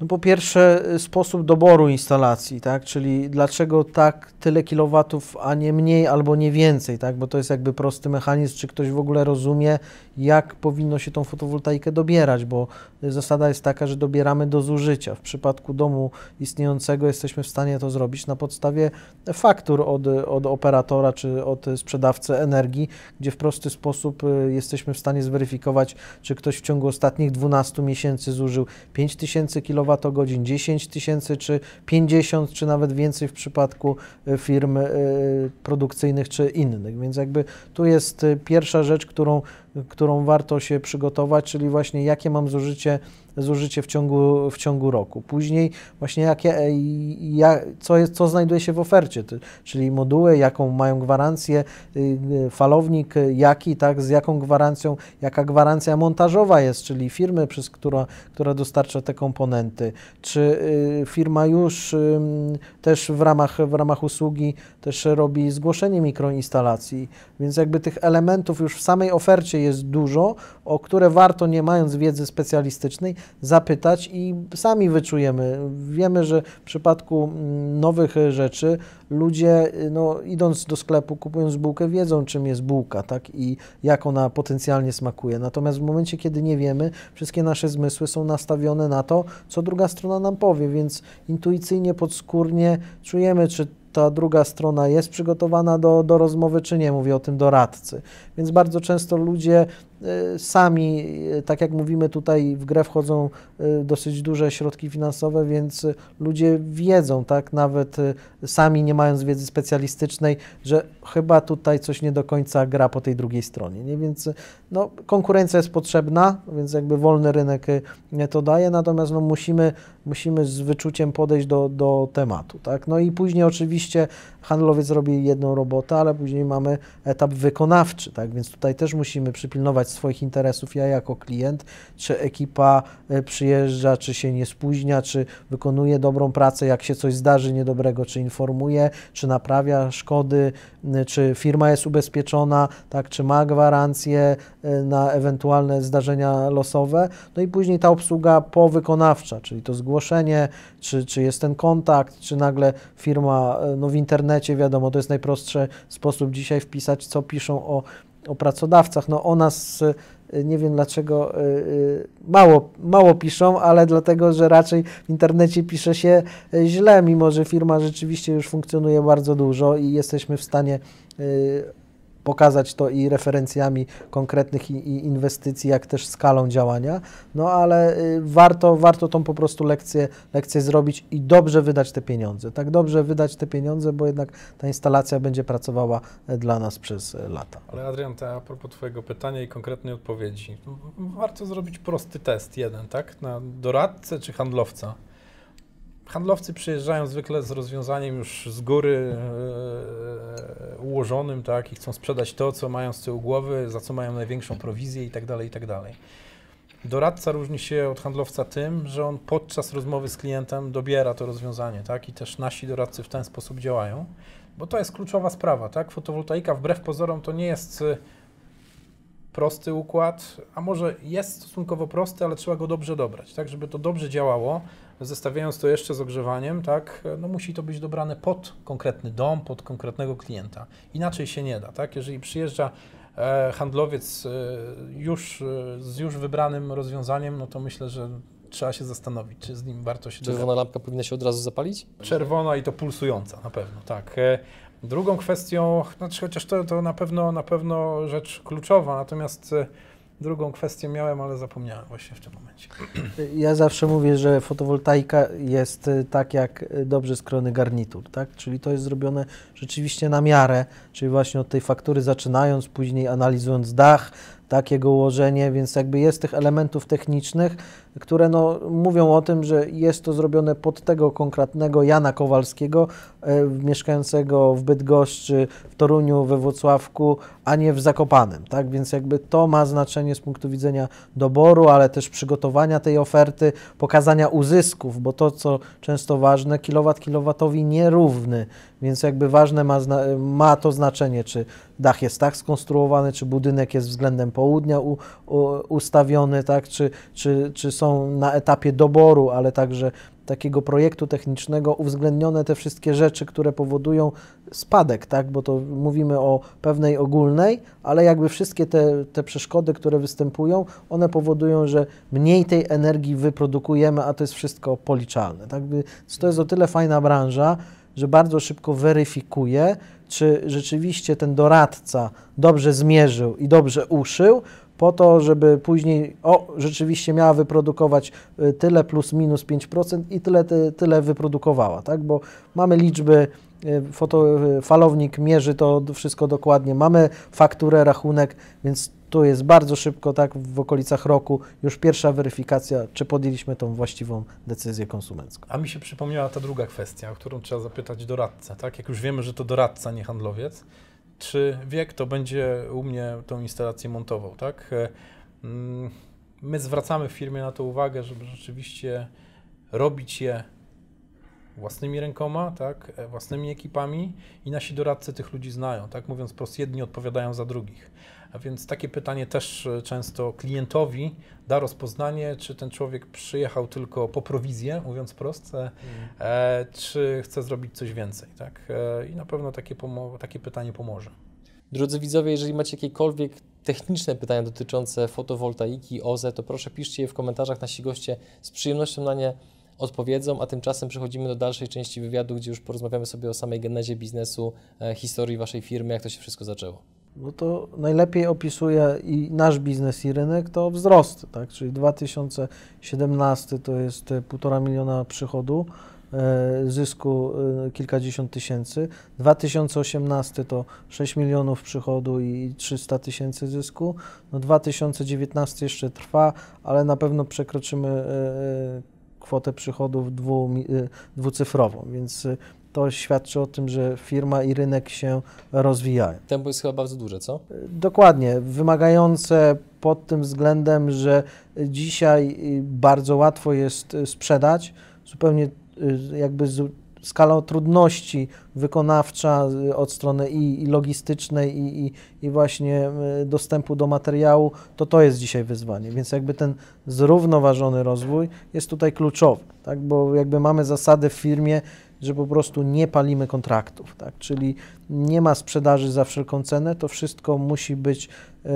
No po pierwsze y, sposób doboru instalacji, tak? czyli dlaczego tak tyle kilowatów, a nie mniej albo nie więcej, tak? bo to jest jakby prosty mechanizm, czy ktoś w ogóle rozumie, jak powinno się tą fotowoltaikę dobierać, bo zasada jest taka, że dobieramy do zużycia. W przypadku domu istniejącego jesteśmy w stanie to zrobić na podstawie faktur od, od operatora czy od sprzedawcy energii, gdzie w prosty sposób y, jesteśmy w stanie zweryfikować, czy ktoś w ciągu ostatnich 12 miesięcy zużył 5000 kWh, kWh, 10 tysięcy, czy 50, czy nawet więcej w przypadku e, firm e, produkcyjnych czy innych. Więc jakby tu jest e, pierwsza rzecz, którą, którą warto się przygotować, czyli właśnie jakie mam zużycie zużycie w ciągu, w ciągu roku. Później właśnie jak, co, jest, co znajduje się w ofercie, czyli moduły, jaką mają gwarancję, y, y, falownik jaki, tak, z jaką gwarancją, jaka gwarancja montażowa jest, czyli firmy, przez która, która dostarcza te komponenty, czy y, firma już też w ramach, w ramach usługi też robi zgłoszenie mikroinstalacji, więc jakby tych elementów już w samej ofercie jest dużo, o które warto, nie mając wiedzy specjalistycznej, zapytać i sami wyczujemy. Wiemy, że w przypadku mm, nowych rzeczy ludzie, no, idąc do sklepu, kupując bułkę, wiedzą, czym jest bułka tak? i jak ona potencjalnie smakuje. Natomiast w momencie, kiedy nie wiemy, wszystkie nasze zmysły są nastawione na to, co druga strona nam powie, więc intuicyjnie, podskórnie czujemy, czy ta druga strona jest przygotowana do, do rozmowy, czy nie. Mówię o tym doradcy. Więc bardzo często ludzie y, sami, y, tak jak mówimy tutaj, w grę wchodzą y, dosyć duże środki finansowe, więc ludzie wiedzą, tak, nawet sami nie mając wiedzy specjalistycznej, że chyba tutaj coś nie do końca gra po tej drugiej stronie. Nie? Więc no, konkurencja jest potrzebna, więc jakby wolny rynek to daje, natomiast no, musimy, musimy z wyczuciem podejść do, do tematu. Tak? No i później oczywiście handlowiec robi jedną robotę, ale później mamy etap wykonawczy, tak? więc tutaj też musimy przypilnować swoich interesów, ja jako klient, czy ekipa e, przyjeżdża, czy się nie spóźnia, czy wykonuje dobrą pracę, jak się coś zdarzy niedobrego, czy informuje, czy naprawia szkody, czy firma jest ubezpieczona, tak? czy ma gwarancję e, na ewentualne zdarzenia losowe, no i później ta obsługa powykonawcza, czyli to zgłoszenie, czy, czy jest ten kontakt, czy nagle firma e, no w internecie, wiadomo, to jest najprostszy sposób dzisiaj wpisać, co piszą o, o pracodawcach. No o nas e, nie wiem dlaczego e, mało, mało piszą, ale dlatego, że raczej w internecie pisze się źle, mimo że firma rzeczywiście już funkcjonuje bardzo dużo i jesteśmy w stanie pokazać to i referencjami konkretnych i, inwestycji, jak też skalą działania, no ale y, warto, warto tą po prostu lekcję, lekcję zrobić i dobrze wydać te pieniądze. Tak dobrze wydać te pieniądze, bo jednak ta instalacja będzie pracowała e, dla nas przez e, lata. Ale Adrian, to a propos Twojego pytania i konkretnej odpowiedzi, warto zrobić prosty test jeden, tak? Na doradcę czy handlowca? Handlowcy przyjeżdżają zwykle z rozwiązaniem już z góry e, ułożonym, tak, i chcą sprzedać to, co mają z tyłu głowy, za co mają największą prowizję i tak dalej, i tak dalej. Doradca różni się od handlowca tym, że on podczas rozmowy z klientem dobiera to rozwiązanie, tak, i też nasi doradcy w ten sposób działają, bo to jest kluczowa sprawa, tak. Fotowoltaika wbrew pozorom to nie jest prosty układ, a może jest stosunkowo prosty, ale trzeba go dobrze dobrać, tak, żeby to dobrze działało, zestawiając to jeszcze z ogrzewaniem, tak, no musi to być dobrane pod konkretny dom, pod konkretnego klienta. Inaczej się nie da, tak, jeżeli przyjeżdża e, handlowiec e, już e, z już wybranym rozwiązaniem, no to myślę, że trzeba się zastanowić, czy z nim warto się Czerwona lampka powinna się od razu zapalić? Czerwona i to pulsująca na pewno, tak. E, Drugą kwestią, znaczy chociaż to, to na, pewno, na pewno rzecz kluczowa, natomiast e, drugą kwestię miałem, ale zapomniałem właśnie w tym momencie. Ja zawsze mówię, że fotowoltaika jest y, tak jak y, dobrze skrojony garnitur, tak? Czyli to jest zrobione rzeczywiście na miarę, czyli właśnie od tej faktury zaczynając, później analizując dach, takiego ułożenie, więc jakby jest tych elementów technicznych, które no, mówią o tym, że jest to zrobione pod tego konkretnego Jana Kowalskiego, e, mieszkającego w Bydgoszczy, w Toruniu, we Włocławku, a nie w Zakopanem, tak? Więc jakby to ma znaczenie z punktu widzenia doboru, ale też przygotowania tej oferty, pokazania uzysków, bo to, co często ważne, kilowat kilowatowi nierówny, więc jakby ważne ma, ma to znaczenie, czy dach jest tak skonstruowany, czy budynek jest względem południa u, u, ustawiony, tak? czy, czy, czy są na etapie doboru, ale także takiego projektu technicznego uwzględnione te wszystkie rzeczy, które powodują spadek, tak? bo to mówimy o pewnej ogólnej, ale jakby wszystkie te, te przeszkody, które występują, one powodują, że mniej tej energii wyprodukujemy, a to jest wszystko policzalne. Tak? To jest o tyle fajna branża, że bardzo szybko weryfikuje, czy rzeczywiście ten doradca dobrze zmierzył i dobrze uszył, po to, żeby później, o, rzeczywiście miała wyprodukować y, tyle plus minus 5% i tyle, tyle wyprodukowała, tak? Bo mamy liczby, y, foto, y, falownik mierzy to wszystko dokładnie, mamy fakturę, rachunek, więc tu jest bardzo szybko, tak, w okolicach roku już pierwsza weryfikacja, czy podjęliśmy tą właściwą decyzję konsumencką. A mi się przypomniała ta druga kwestia, o którą trzeba zapytać doradcę, tak? Jak już wiemy, że to doradca, nie handlowiec, czy wie, kto będzie u mnie tą instalację montował, tak? E, mm, my zwracamy w firmie na to uwagę, żeby rzeczywiście robić je własnymi rękoma, tak, e, własnymi ekipami i nasi doradcy tych ludzi znają, tak, mówiąc prosto, jedni odpowiadają za drugich. A więc takie pytanie też e, często klientowi da rozpoznanie, czy ten człowiek przyjechał tylko po prowizję, mówiąc prosto, mm. e, czy chce zrobić coś więcej, tak, e, i na pewno takie, takie pytanie pomoże. Drodzy widzowie, jeżeli macie jakiekolwiek techniczne pytania dotyczące fotowoltaiki, OZE, to proszę piszcie je w komentarzach, nasi goście z przyjemnością na nie odpowiedzą, a tymczasem przechodzimy do dalszej części wywiadu, gdzie już porozmawiamy sobie o samej genezie biznesu, e, historii Waszej firmy, jak to się wszystko zaczęło. No to najlepiej opisuje i nasz biznes i rynek to wzrost, tak? Czyli 2017 to jest e, półtora miliona przychodu, e, zysku kilkadziesiąt tysięcy. 2018 to 6 milionów przychodu i 300 tysięcy zysku. No 2019 jeszcze trwa, ale na pewno przekroczymy kwotę przychodów dwu, dwucyfrową, więc to świadczy o tym, że firma i rynek się rozwijają. Tempo jest chyba bardzo duże, co? Y, dokładnie, wymagające pod tym względem, że dzisiaj bardzo łatwo jest sprzedać, zupełnie jakby skala trudności wykonawcza y, od strony i, i logistycznej, i, i, i, właśnie y, dostępu do materiału, to to jest dzisiaj wyzwanie. Więc jakby ten zrównoważony rozwój jest tutaj kluczowy, tak? bo jakby mamy zasady w firmie, że po prostu nie palimy kontraktów, tak? czyli nie ma sprzedaży za wszelką cenę, to wszystko musi być y,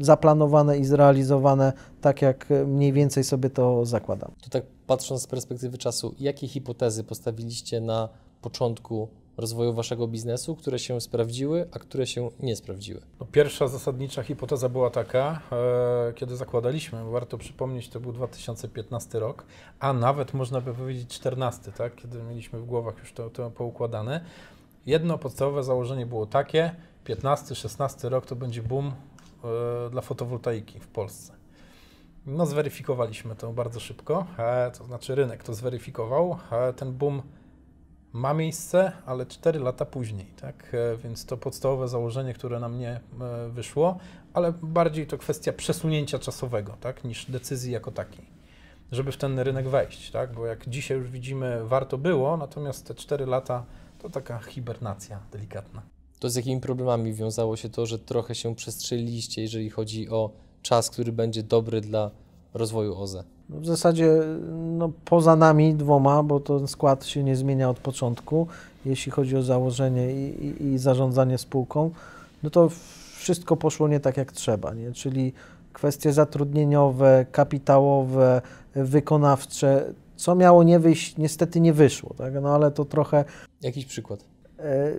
zaplanowane i zrealizowane tak, jak mniej więcej sobie to zakładam. To tak patrząc z perspektywy czasu, jakie hipotezy postawiliście na początku rozwoju waszego biznesu, które się sprawdziły, a które się nie sprawdziły? No, pierwsza zasadnicza hipoteza była taka, e, kiedy zakładaliśmy, warto przypomnieć, to był 2015 rok, a nawet można by powiedzieć 14, tak, kiedy mieliśmy w głowach już to, to poukładane. Jedno podstawowe założenie było takie, 15-16 rok to będzie boom e, dla fotowoltaiki w Polsce. No, zweryfikowaliśmy to bardzo szybko, e, to znaczy rynek to zweryfikował. E, ten boom ma miejsce, ale 4 lata później, tak? E, więc to podstawowe założenie, które nam nie wyszło, ale bardziej to kwestia przesunięcia czasowego, tak? Niż decyzji jako takiej, żeby w ten rynek wejść, tak? Bo jak dzisiaj już widzimy, warto było, natomiast te 4 lata to taka hibernacja delikatna. To z jakimi problemami wiązało się to, że trochę się przestrzeliliście, jeżeli chodzi o czas, który będzie dobry dla rozwoju OZE? No w zasadzie no, poza nami dwoma, bo ten skład się nie zmienia od początku, jeśli chodzi o założenie i, i, i zarządzanie spółką, no to wszystko poszło nie tak jak trzeba, nie? czyli kwestie zatrudnieniowe, kapitałowe, wykonawcze, co miało nie wyjść, niestety nie wyszło, tak? no ale to trochę... Jakiś przykład? E,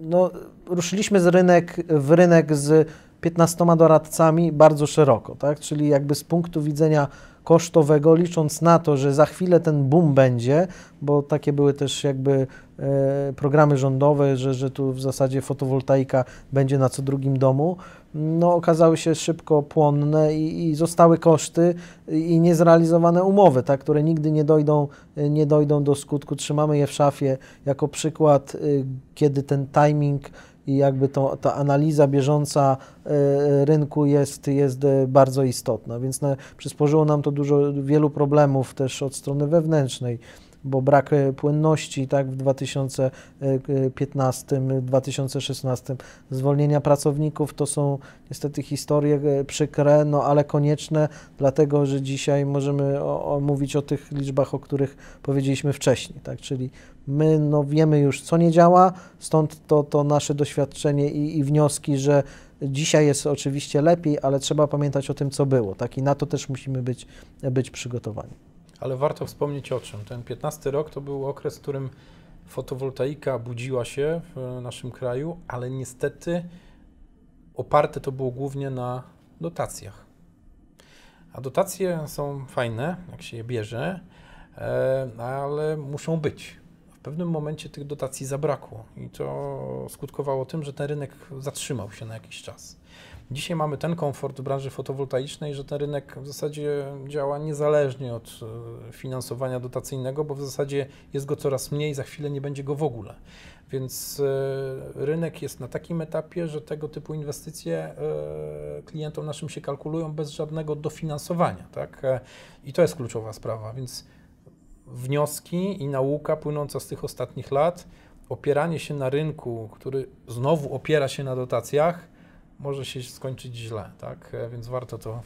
no, ruszyliśmy z rynek, w rynek z 15 doradcami bardzo szeroko, tak? czyli jakby z punktu widzenia kosztowego, licząc na to, że za chwilę ten boom będzie, bo takie były też jakby e, programy rządowe, że, że tu w zasadzie fotowoltaika będzie na co drugim domu, no okazały się szybko płonne i, i zostały koszty i niezrealizowane umowy, tak, które nigdy nie dojdą, nie dojdą do skutku. Trzymamy je w szafie jako przykład, y, kiedy ten timing i jakby to, ta analiza bieżąca e, rynku jest, jest e, bardzo istotna, więc na, przysporzyło nam to dużo, wielu problemów też od strony wewnętrznej bo brak e, płynności tak, w 2015-2016, zwolnienia pracowników to są niestety historie przykre, no ale konieczne, dlatego że dzisiaj możemy o, o mówić o tych liczbach, o których powiedzieliśmy wcześniej, tak, czyli My no, wiemy już, co nie działa, stąd to, to nasze doświadczenie i, i wnioski, że dzisiaj jest oczywiście lepiej, ale trzeba pamiętać o tym, co było. Tak? I na to też musimy być, być przygotowani. Ale warto wspomnieć o czym. Ten 15 rok to był okres, w którym fotowoltaika budziła się w naszym kraju, ale niestety oparte to było głównie na dotacjach. A dotacje są fajne, jak się je bierze, e, ale muszą być pewnym momencie tych dotacji zabrakło i to skutkowało tym, że ten rynek zatrzymał się na jakiś czas. Dzisiaj mamy ten komfort w branży fotowoltaicznej, że ten rynek w zasadzie działa niezależnie od e, finansowania dotacyjnego, bo w zasadzie jest go coraz mniej, za chwilę nie będzie go w ogóle. Więc e, rynek jest na takim etapie, że tego typu inwestycje e, klientom naszym się kalkulują bez żadnego dofinansowania. Tak? I to jest kluczowa sprawa. Więc wnioski i nauka płynąca z tych ostatnich lat, opieranie się na rynku, który znowu opiera się na dotacjach, może się skończyć źle, tak? E, więc warto to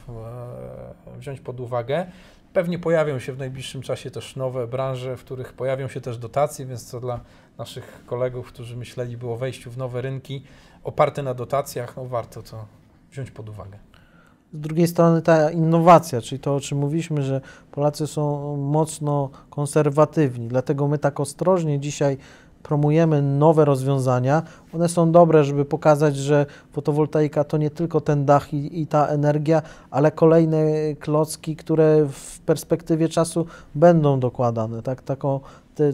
e, wziąć pod uwagę. Pewnie pojawią się w najbliższym czasie też nowe branże, w których pojawią się też dotacje, więc to dla naszych kolegów, którzy myśleliby o wejściu w nowe rynki oparte na dotacjach, no warto to wziąć pod uwagę. Z drugiej strony ta innowacja, czyli to, o czym mówiliśmy, że Polacy są mocno konserwatywni, dlatego my tak ostrożnie dzisiaj promujemy nowe rozwiązania. One są dobre, żeby pokazać, że fotowoltaika to nie tylko ten dach i, i, ta energia, ale kolejne klocki, które w perspektywie czasu będą dokładane. Tak? Taką,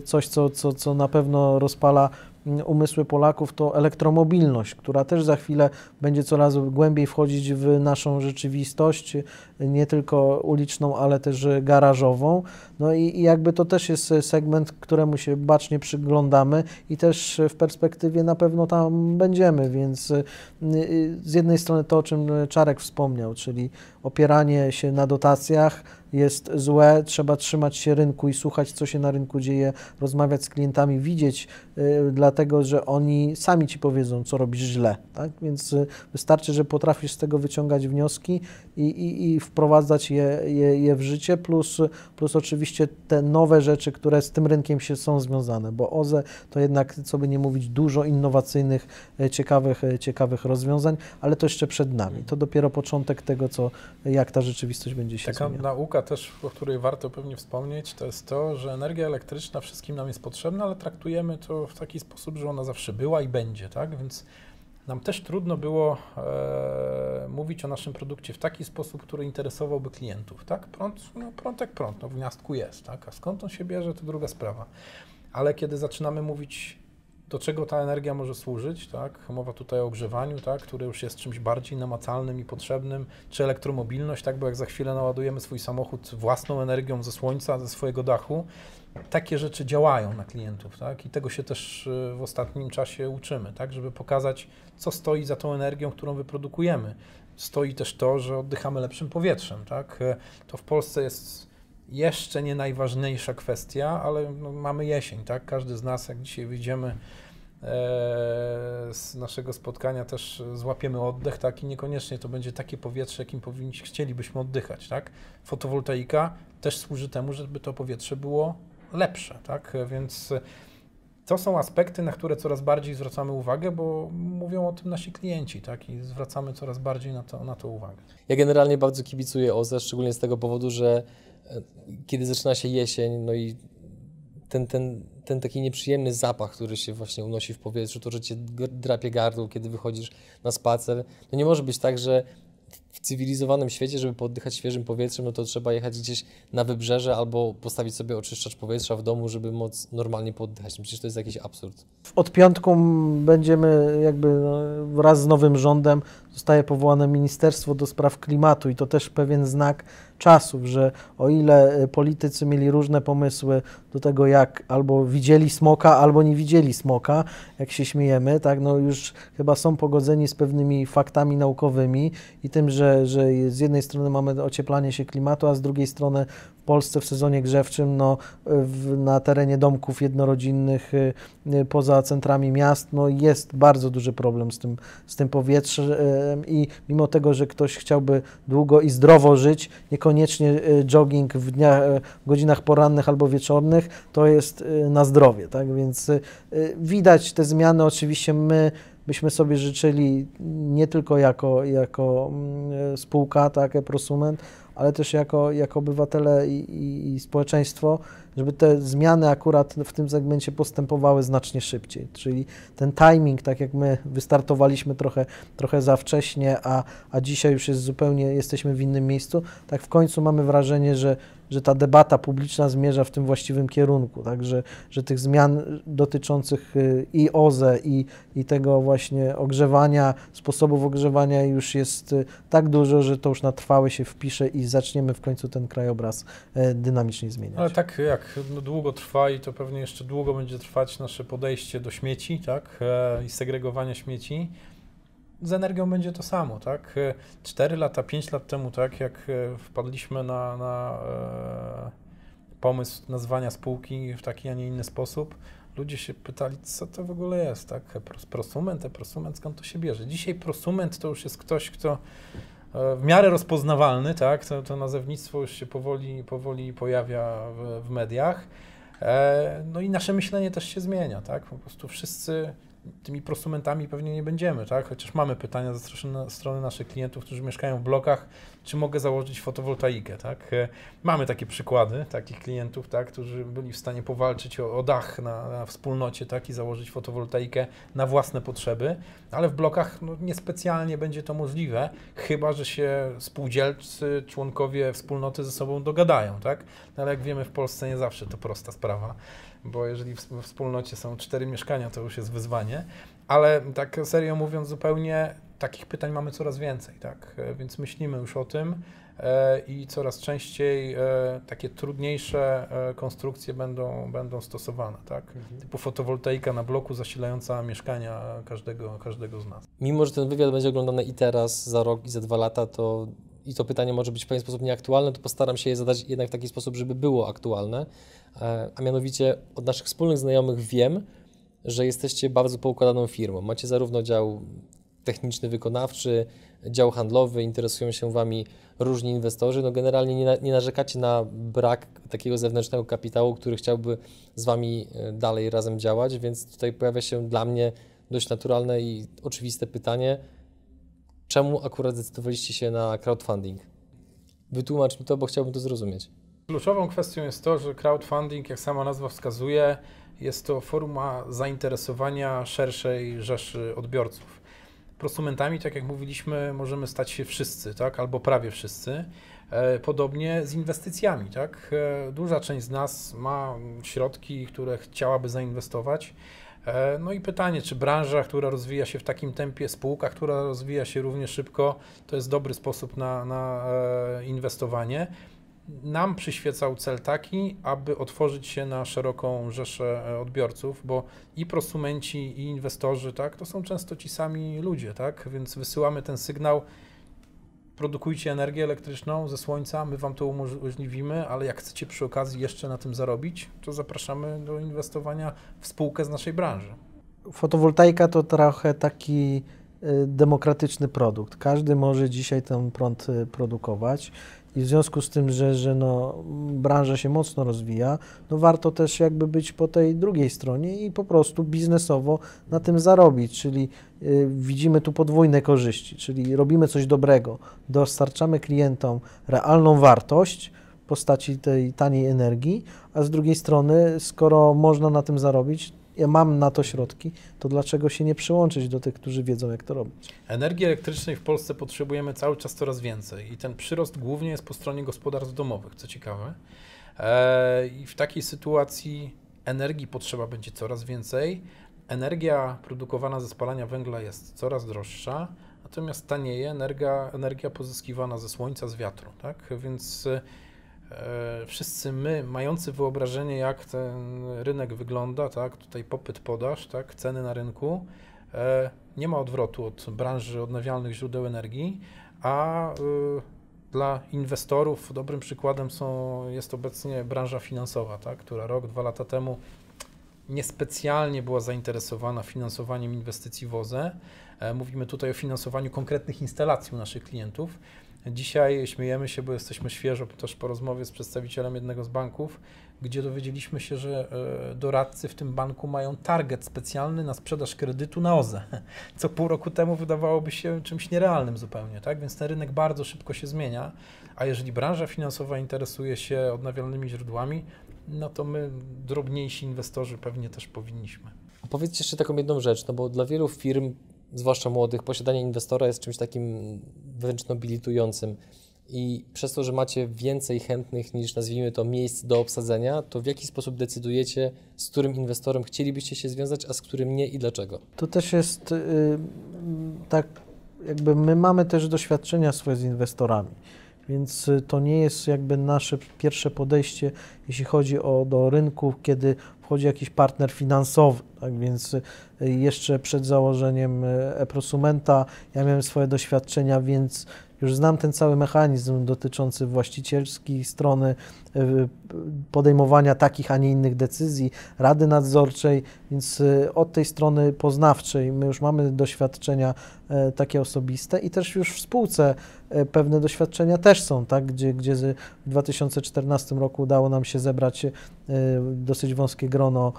coś, co, co, co na pewno rozpala umysły Polaków, to elektromobilność, która też za chwilę będzie coraz głębiej wchodzić w naszą rzeczywistość, nie tylko uliczną, ale też garażową. No i, i jakby to też jest segment, któremu się bacznie przyglądamy i też w perspektywie na pewno tam będziemy, więc y, y, z jednej strony to, o czym Czarek wspomniał, czyli opieranie się na dotacjach, jest złe, trzeba trzymać się rynku i słuchać, co się na rynku dzieje, rozmawiać z klientami, widzieć, y, dlatego że oni sami ci powiedzą, co robisz źle. Tak? Więc y, wystarczy, że potrafisz z tego wyciągać wnioski i, i, i wprowadzać je, je, je w życie, plus, plus oczywiście te nowe rzeczy, które z tym rynkiem się są związane, bo OZE to jednak, co by nie mówić, dużo innowacyjnych, e, ciekawych, e, ciekawych rozwiązań, ale to jeszcze przed nami. To dopiero początek tego, co, jak ta rzeczywistość będzie się Taka zmieniać. nauka też, o której warto pewnie wspomnieć, to jest to, że energia elektryczna wszystkim nam jest potrzebna, ale traktujemy to w taki sposób, że ona zawsze była i będzie, tak? Więc nam też trudno było e, mówić o naszym produkcie w taki sposób, który interesowałby klientów, tak? Prąd, no prąd jak prąd, no w gniazdku jest, tak? A skąd on się bierze, to druga sprawa. Ale kiedy zaczynamy mówić do czego ta energia może służyć, tak? Mowa tutaj o ogrzewaniu, tak? które już jest czymś bardziej namacalnym i potrzebnym, czy elektromobilność, tak? Bo jak za chwilę naładujemy swój samochód własną energią ze słońca, ze swojego dachu, takie rzeczy działają na klientów, tak? I tego się też y, w ostatnim czasie uczymy, tak? Żeby pokazać, co stoi za tą energią, którą wyprodukujemy. Stoi też to, że oddychamy lepszym powietrzem, tak? To w Polsce jest jeszcze nie najważniejsza kwestia, ale no, mamy jesień, tak? Każdy z nas, jak dzisiaj wyjdziemy z naszego spotkania też złapiemy oddech, tak, i niekoniecznie to będzie takie powietrze, jakim powinniśmy, chcielibyśmy oddychać, tak. Fotowoltaika też służy temu, żeby to powietrze było lepsze, tak, więc to są aspekty, na które coraz bardziej zwracamy uwagę, bo mówią o tym nasi klienci, tak? I zwracamy coraz bardziej na to, na to uwagę. Ja generalnie bardzo kibicuję OZE, szczególnie z tego powodu, że e, kiedy zaczyna się jesień, no i ten, ten, ten taki nieprzyjemny zapach, który się właśnie unosi w powietrzu, to, że cię drapie gardło, kiedy wychodzisz na spacer, no nie może być tak, że w cywilizowanym świecie, żeby poddychać świeżym powietrzem, no to trzeba jechać gdzieś na wybrzeże albo postawić sobie oczyszczacz powietrza w domu, żeby móc normalnie poddychać. No przecież to jest jakiś absurd. Od piątku będziemy jakby no, wraz z nowym rządem zostaje powołane Ministerstwo do Spraw Klimatu i to też pewien znak czasów, że o ile y, politycy mieli różne pomysły do tego, jak albo widzieli smoka, albo nie widzieli smoka, jak się śmiejemy, tak, no już chyba są pogodzeni z pewnymi faktami naukowymi i tym, że, że z jednej strony mamy ocieplanie się klimatu, a z drugiej strony Polsce w sezonie grzewczym no, w, na terenie domków jednorodzinnych y, poza centrami miast no, jest bardzo duży problem z tym, z tym powietrzem i mimo tego, że ktoś chciałby długo i zdrowo żyć, niekoniecznie y, jogging w dniach, godzinach porannych albo wieczornych, to jest na zdrowie, tak, więc widać te zmiany, oczywiście my byśmy sobie życzyli nie tylko jako, jako mm, spółka, tak, prosument, ale też jako, jako obywatele i, i, i, społeczeństwo, żeby te zmiany akurat w tym segmencie postępowały znacznie szybciej. Czyli ten timing, tak jak my wystartowaliśmy trochę, trochę za wcześnie, a, a dzisiaj już jest zupełnie, jesteśmy w innym miejscu, tak w końcu mamy wrażenie, że, że ta debata publiczna zmierza w tym właściwym kierunku, tak, że, że tych zmian dotyczących y, i OZE, i, i tego właśnie ogrzewania, sposobów ogrzewania już jest y, tak dużo, że to już na trwałe się wpisze i zaczniemy w końcu ten krajobraz e, dynamicznie zmieniać. Ale tak jak no, długo trwa i to pewnie jeszcze długo będzie trwać nasze podejście do śmieci, tak, e, i segregowania śmieci, z energią będzie to samo, tak? 4 lata, 5 lat temu, tak, jak e, wpadliśmy na, na e, pomysł nazwania spółki w taki, a nie inny sposób, ludzie się pytali, co to w ogóle jest, tak? Prosument, e prosument, skąd to się bierze? Dzisiaj prosument to już jest ktoś, kto e, w miarę rozpoznawalny, tak? To, to nazewnictwo już się powoli, powoli pojawia w, w mediach. E, no i nasze myślenie też się zmienia, tak? Po prostu wszyscy tymi prosumentami pewnie nie będziemy, tak? Chociaż mamy pytania ze strony naszych klientów, którzy mieszkają w blokach, czy mogę założyć fotowoltaikę, tak? E, mamy takie przykłady takich klientów, tak, którzy byli w stanie powalczyć o, o dach na, na, wspólnocie, tak, i założyć fotowoltaikę na własne potrzeby, ale w blokach no, niespecjalnie będzie to możliwe, chyba, że się spółdzielcy, członkowie wspólnoty ze sobą dogadają, tak? No, ale jak wiemy, w Polsce nie zawsze to prosta sprawa bo jeżeli w wspólnocie są cztery mieszkania, to już jest wyzwanie. Ale tak serio mówiąc, zupełnie takich pytań mamy coraz więcej, tak? E, więc myślimy już o tym e, i coraz częściej e, takie trudniejsze konstrukcje będą, będą stosowane, tak? Mhm. Typu fotowoltaika na bloku zasilająca mieszkania każdego, każdego z nas. Mimo, że ten wywiad będzie oglądany i teraz, za rok i za dwa lata, to i to pytanie może być w pewien sposób nieaktualne, to postaram się je zadać jednak w taki sposób, żeby było aktualne. E, a mianowicie od naszych wspólnych znajomych wiem, że jesteście bardzo poukładaną firmą. Macie zarówno dział techniczny, wykonawczy, dział handlowy, interesują się Wami różni inwestorzy. No generalnie nie, nie narzekacie na brak takiego zewnętrznego kapitału, który chciałby z Wami e, dalej razem działać, więc tutaj pojawia się dla mnie dość naturalne i oczywiste pytanie, czemu akurat zdecydowaliście się na crowdfunding? Wytłumacz mi to, bo chciałbym to zrozumieć. Kluczową kwestią jest to, że crowdfunding, jak sama nazwa wskazuje, jest to forma zainteresowania szerszej rzeszy odbiorców. Prosumentami, tak jak mówiliśmy, możemy stać się wszyscy, tak? albo prawie wszyscy. E, podobnie z inwestycjami. Tak? E, duża część z nas ma środki, które chciałaby zainwestować. E, no i pytanie, czy branża, która rozwija się w takim tempie, spółka, która rozwija się równie szybko, to jest dobry sposób na, na inwestowanie? Nam przyświecał cel taki, aby otworzyć się na szeroką rzeszę e, odbiorców, bo i prosumenci, i inwestorzy, tak, to są często ci sami ludzie, tak, więc wysyłamy ten sygnał, produkujcie energię elektryczną ze słońca, my Wam to umożliwimy, ale jak chcecie przy okazji jeszcze na tym zarobić, to zapraszamy do inwestowania w spółkę z naszej branży. fotowoltaika to trochę taki y, demokratyczny produkt. Każdy może dzisiaj ten prąd y, produkować i w związku z tym, że, że no, branża się mocno rozwija, no warto też jakby być po tej drugiej stronie i po prostu biznesowo na tym zarobić, czyli y, widzimy tu podwójne korzyści, czyli robimy coś dobrego, dostarczamy klientom realną wartość, postaci tej taniej energii, a z drugiej strony, skoro można na tym zarobić, ja mam na to środki, to dlaczego się nie przyłączyć do tych, którzy wiedzą, jak to robić? Energii elektrycznej w Polsce potrzebujemy cały czas coraz więcej i ten przyrost głównie jest po stronie gospodarstw domowych, co ciekawe. E, I w takiej sytuacji energii potrzeba będzie coraz więcej. Energia produkowana ze spalania węgla jest coraz droższa, natomiast tanieje energia, energia pozyskiwana ze słońca, z wiatru. Tak? Więc wszyscy my, mający wyobrażenie, jak ten rynek wygląda, tak, tutaj popyt, podaż, tak, ceny na rynku, e, nie ma odwrotu od branży odnawialnych źródeł energii, a e, dla inwestorów dobrym przykładem są, jest obecnie branża finansowa, tak, która rok, dwa lata temu niespecjalnie była zainteresowana finansowaniem inwestycji w OZE. Mówimy tutaj o finansowaniu konkretnych instalacji u naszych klientów. Dzisiaj śmiejemy się, bo jesteśmy świeżo też po rozmowie z przedstawicielem jednego z banków, gdzie dowiedzieliśmy się, że e, doradcy w tym banku mają target specjalny na sprzedaż kredytu na OZE, co pół roku temu wydawałoby się czymś nierealnym zupełnie, tak? Więc ten rynek bardzo szybko się zmienia, a jeżeli branża finansowa interesuje się odnawialnymi źródłami, no to my, drobniejsi inwestorzy, pewnie też powinniśmy. A powiedzcie jeszcze taką jedną rzecz, no bo dla wielu firm zwłaszcza młodych, posiadanie inwestora jest czymś takim wręcz nobilitującym. I przez to, że macie więcej chętnych niż nazwijmy to miejsc do obsadzenia, to w jaki sposób decydujecie, z którym inwestorem chcielibyście się związać, a z którym nie i dlaczego? To też jest yy, tak, jakby my mamy też doświadczenia swoje z inwestorami. Więc to nie jest jakby nasze pierwsze podejście, jeśli chodzi o do rynku, kiedy wchodzi jakiś partner finansowy. Tak więc y, jeszcze przed założeniem y, e-prosumenta ja miałem swoje doświadczenia, więc już znam ten cały mechanizm dotyczący właścicielskiej strony y, podejmowania takich, a nie innych decyzji, rady nadzorczej, więc od tej strony poznawczej my już mamy doświadczenia takie osobiste i też już w spółce pewne doświadczenia też są, tak, gdzie, gdzie w 2014 roku udało nam się zebrać dosyć wąskie grono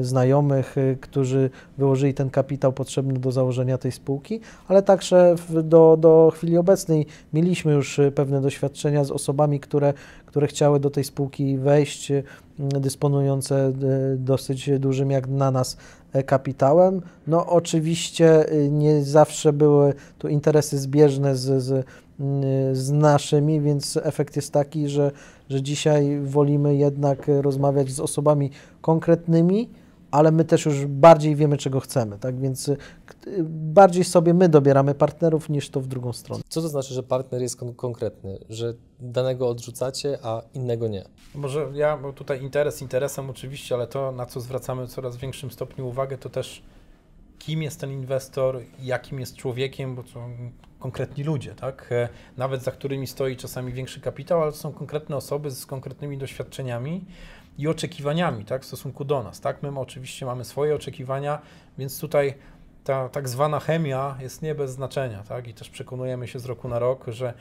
znajomych, którzy wyłożyli ten kapitał potrzebny do założenia tej spółki, ale także do, do chwili obecnej mieliśmy już pewne doświadczenia z osobami, które, które chciały do tej spółki wejść, y, dysponujące dosyć dużym jak na nas e, kapitałem. No oczywiście nie zawsze były tu interesy zbieżne z, z z naszymi, więc efekt jest taki, że, że dzisiaj wolimy jednak rozmawiać z osobami konkretnymi, ale my też już bardziej wiemy, czego chcemy, tak? Więc y, bardziej sobie my dobieramy partnerów niż to w drugą stronę. Co to znaczy, że partner jest kon konkretny, że danego odrzucacie, a innego nie? Może ja, bo tutaj interes interesem oczywiście, ale to, na co zwracamy w coraz większym stopniu uwagę, to też kim jest ten inwestor, jakim jest człowiekiem, bo to konkretni ludzie, tak? E, nawet za którymi stoi czasami większy kapitał, ale to są konkretne osoby z konkretnymi doświadczeniami i oczekiwaniami, tak, w stosunku do nas, tak? My oczywiście mamy swoje oczekiwania, więc tutaj ta tak zwana chemia jest nie bez znaczenia, tak? I też przekonujemy się z roku na rok, że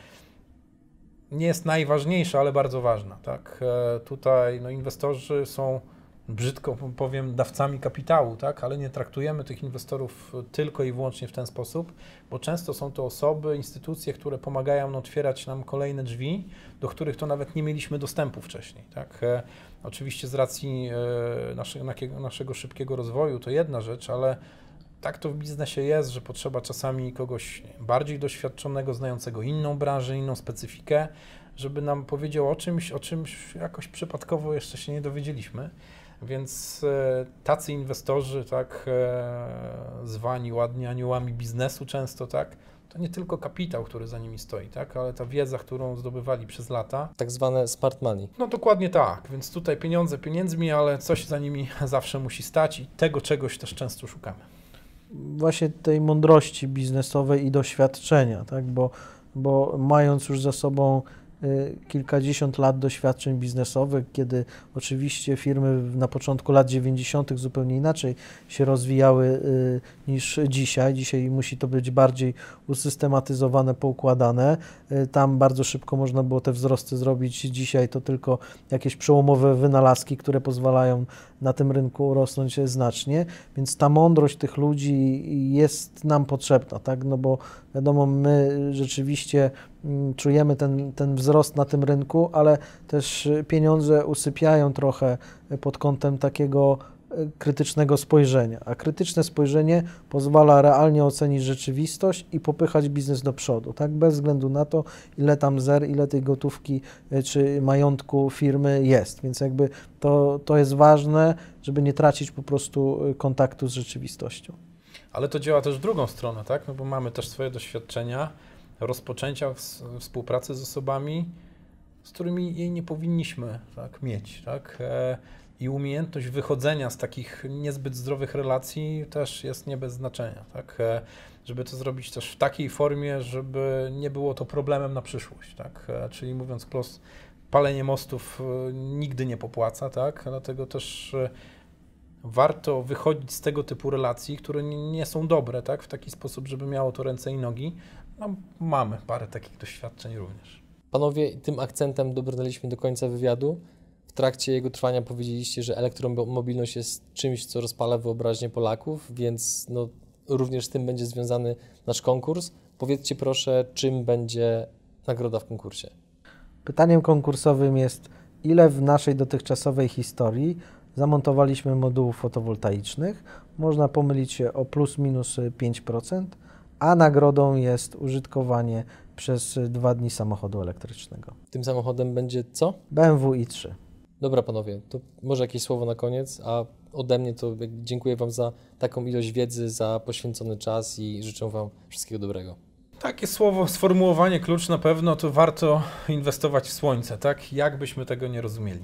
nie jest najważniejsza, ale bardzo ważna, tak? E, tutaj no, inwestorzy są brzydko powiem, dawcami kapitału, tak? ale nie traktujemy tych inwestorów tylko i wyłącznie w ten sposób, bo często są to osoby, instytucje, które pomagają otwierać nam kolejne drzwi, do których to nawet nie mieliśmy dostępu wcześniej. Tak? Oczywiście z racji e, nasze, naszego szybkiego rozwoju to jedna rzecz, ale tak to w biznesie jest, że potrzeba czasami kogoś bardziej doświadczonego, znającego inną branżę, inną specyfikę, żeby nam powiedział o czymś, o czymś jakoś przypadkowo jeszcze się nie dowiedzieliśmy. Więc e, tacy inwestorzy, tak, e, zwani ładnie aniołami biznesu często, tak, to nie tylko kapitał, który za nimi stoi, tak, ale ta wiedza, którą zdobywali przez lata. Tak zwane smart money. No dokładnie tak, więc tutaj pieniądze pieniędzmi, ale coś za nimi zawsze musi stać i tego czegoś też często szukamy. Właśnie tej mądrości biznesowej i doświadczenia, tak, bo, bo mając już za sobą kilkadziesiąt lat doświadczeń biznesowych, kiedy oczywiście firmy na początku lat 90. zupełnie inaczej się rozwijały y, niż dzisiaj. Dzisiaj musi to być bardziej usystematyzowane, poukładane. Y, Tam bardzo szybko można było te wzrosty zrobić. Dzisiaj to tylko jakieś przełomowe wynalazki, które pozwalają na tym rynku rosnąć znacznie, więc ta mądrość tych ludzi jest nam potrzebna, tak? No bo wiadomo, my rzeczywiście czujemy ten, ten wzrost na tym rynku, ale też pieniądze usypiają trochę pod kątem takiego e, krytycznego spojrzenia, a krytyczne spojrzenie pozwala realnie ocenić rzeczywistość i popychać biznes do przodu, tak? Bez względu na to, ile tam zer, ile tej gotówki czy majątku firmy jest, więc jakby to, to jest ważne, żeby nie tracić po prostu kontaktu z rzeczywistością. Ale to działa też w drugą stronę, tak? No bo mamy też swoje doświadczenia, rozpoczęcia współpracy z osobami, z którymi jej nie powinniśmy tak, mieć, tak? E, I umiejętność wychodzenia z takich niezbyt zdrowych relacji też jest nie bez znaczenia, tak? E, Żeby to zrobić też w takiej formie, żeby nie było to problemem na przyszłość, tak? E, Czyli mówiąc wprost, palenie mostów nigdy nie popłaca, tak? Dlatego też warto wychodzić z tego typu relacji, które nie są dobre, tak? W taki sposób, żeby miało to ręce i nogi. No, mamy parę takich doświadczeń również. Panowie, tym akcentem dobrnęliśmy do końca wywiadu. W trakcie jego trwania powiedzieliście, że elektromobilność jest czymś, co rozpala wyobraźnię Polaków, więc no, również z tym będzie związany nasz konkurs. Powiedzcie proszę, czym będzie nagroda w konkursie. Pytaniem konkursowym jest, ile w naszej dotychczasowej historii zamontowaliśmy modułów fotowoltaicznych. Można pomylić się o plus minus 5%, a nagrodą jest użytkowanie przez dwa dni samochodu elektrycznego. Tym samochodem będzie co? BMW i3. Dobra, panowie, to może jakieś słowo na koniec, a ode mnie to dziękuję Wam za taką ilość wiedzy, za poświęcony czas i życzę Wam wszystkiego dobrego. Takie słowo, sformułowanie klucz na pewno to warto inwestować w słońce, tak? Jak byśmy tego nie rozumieli.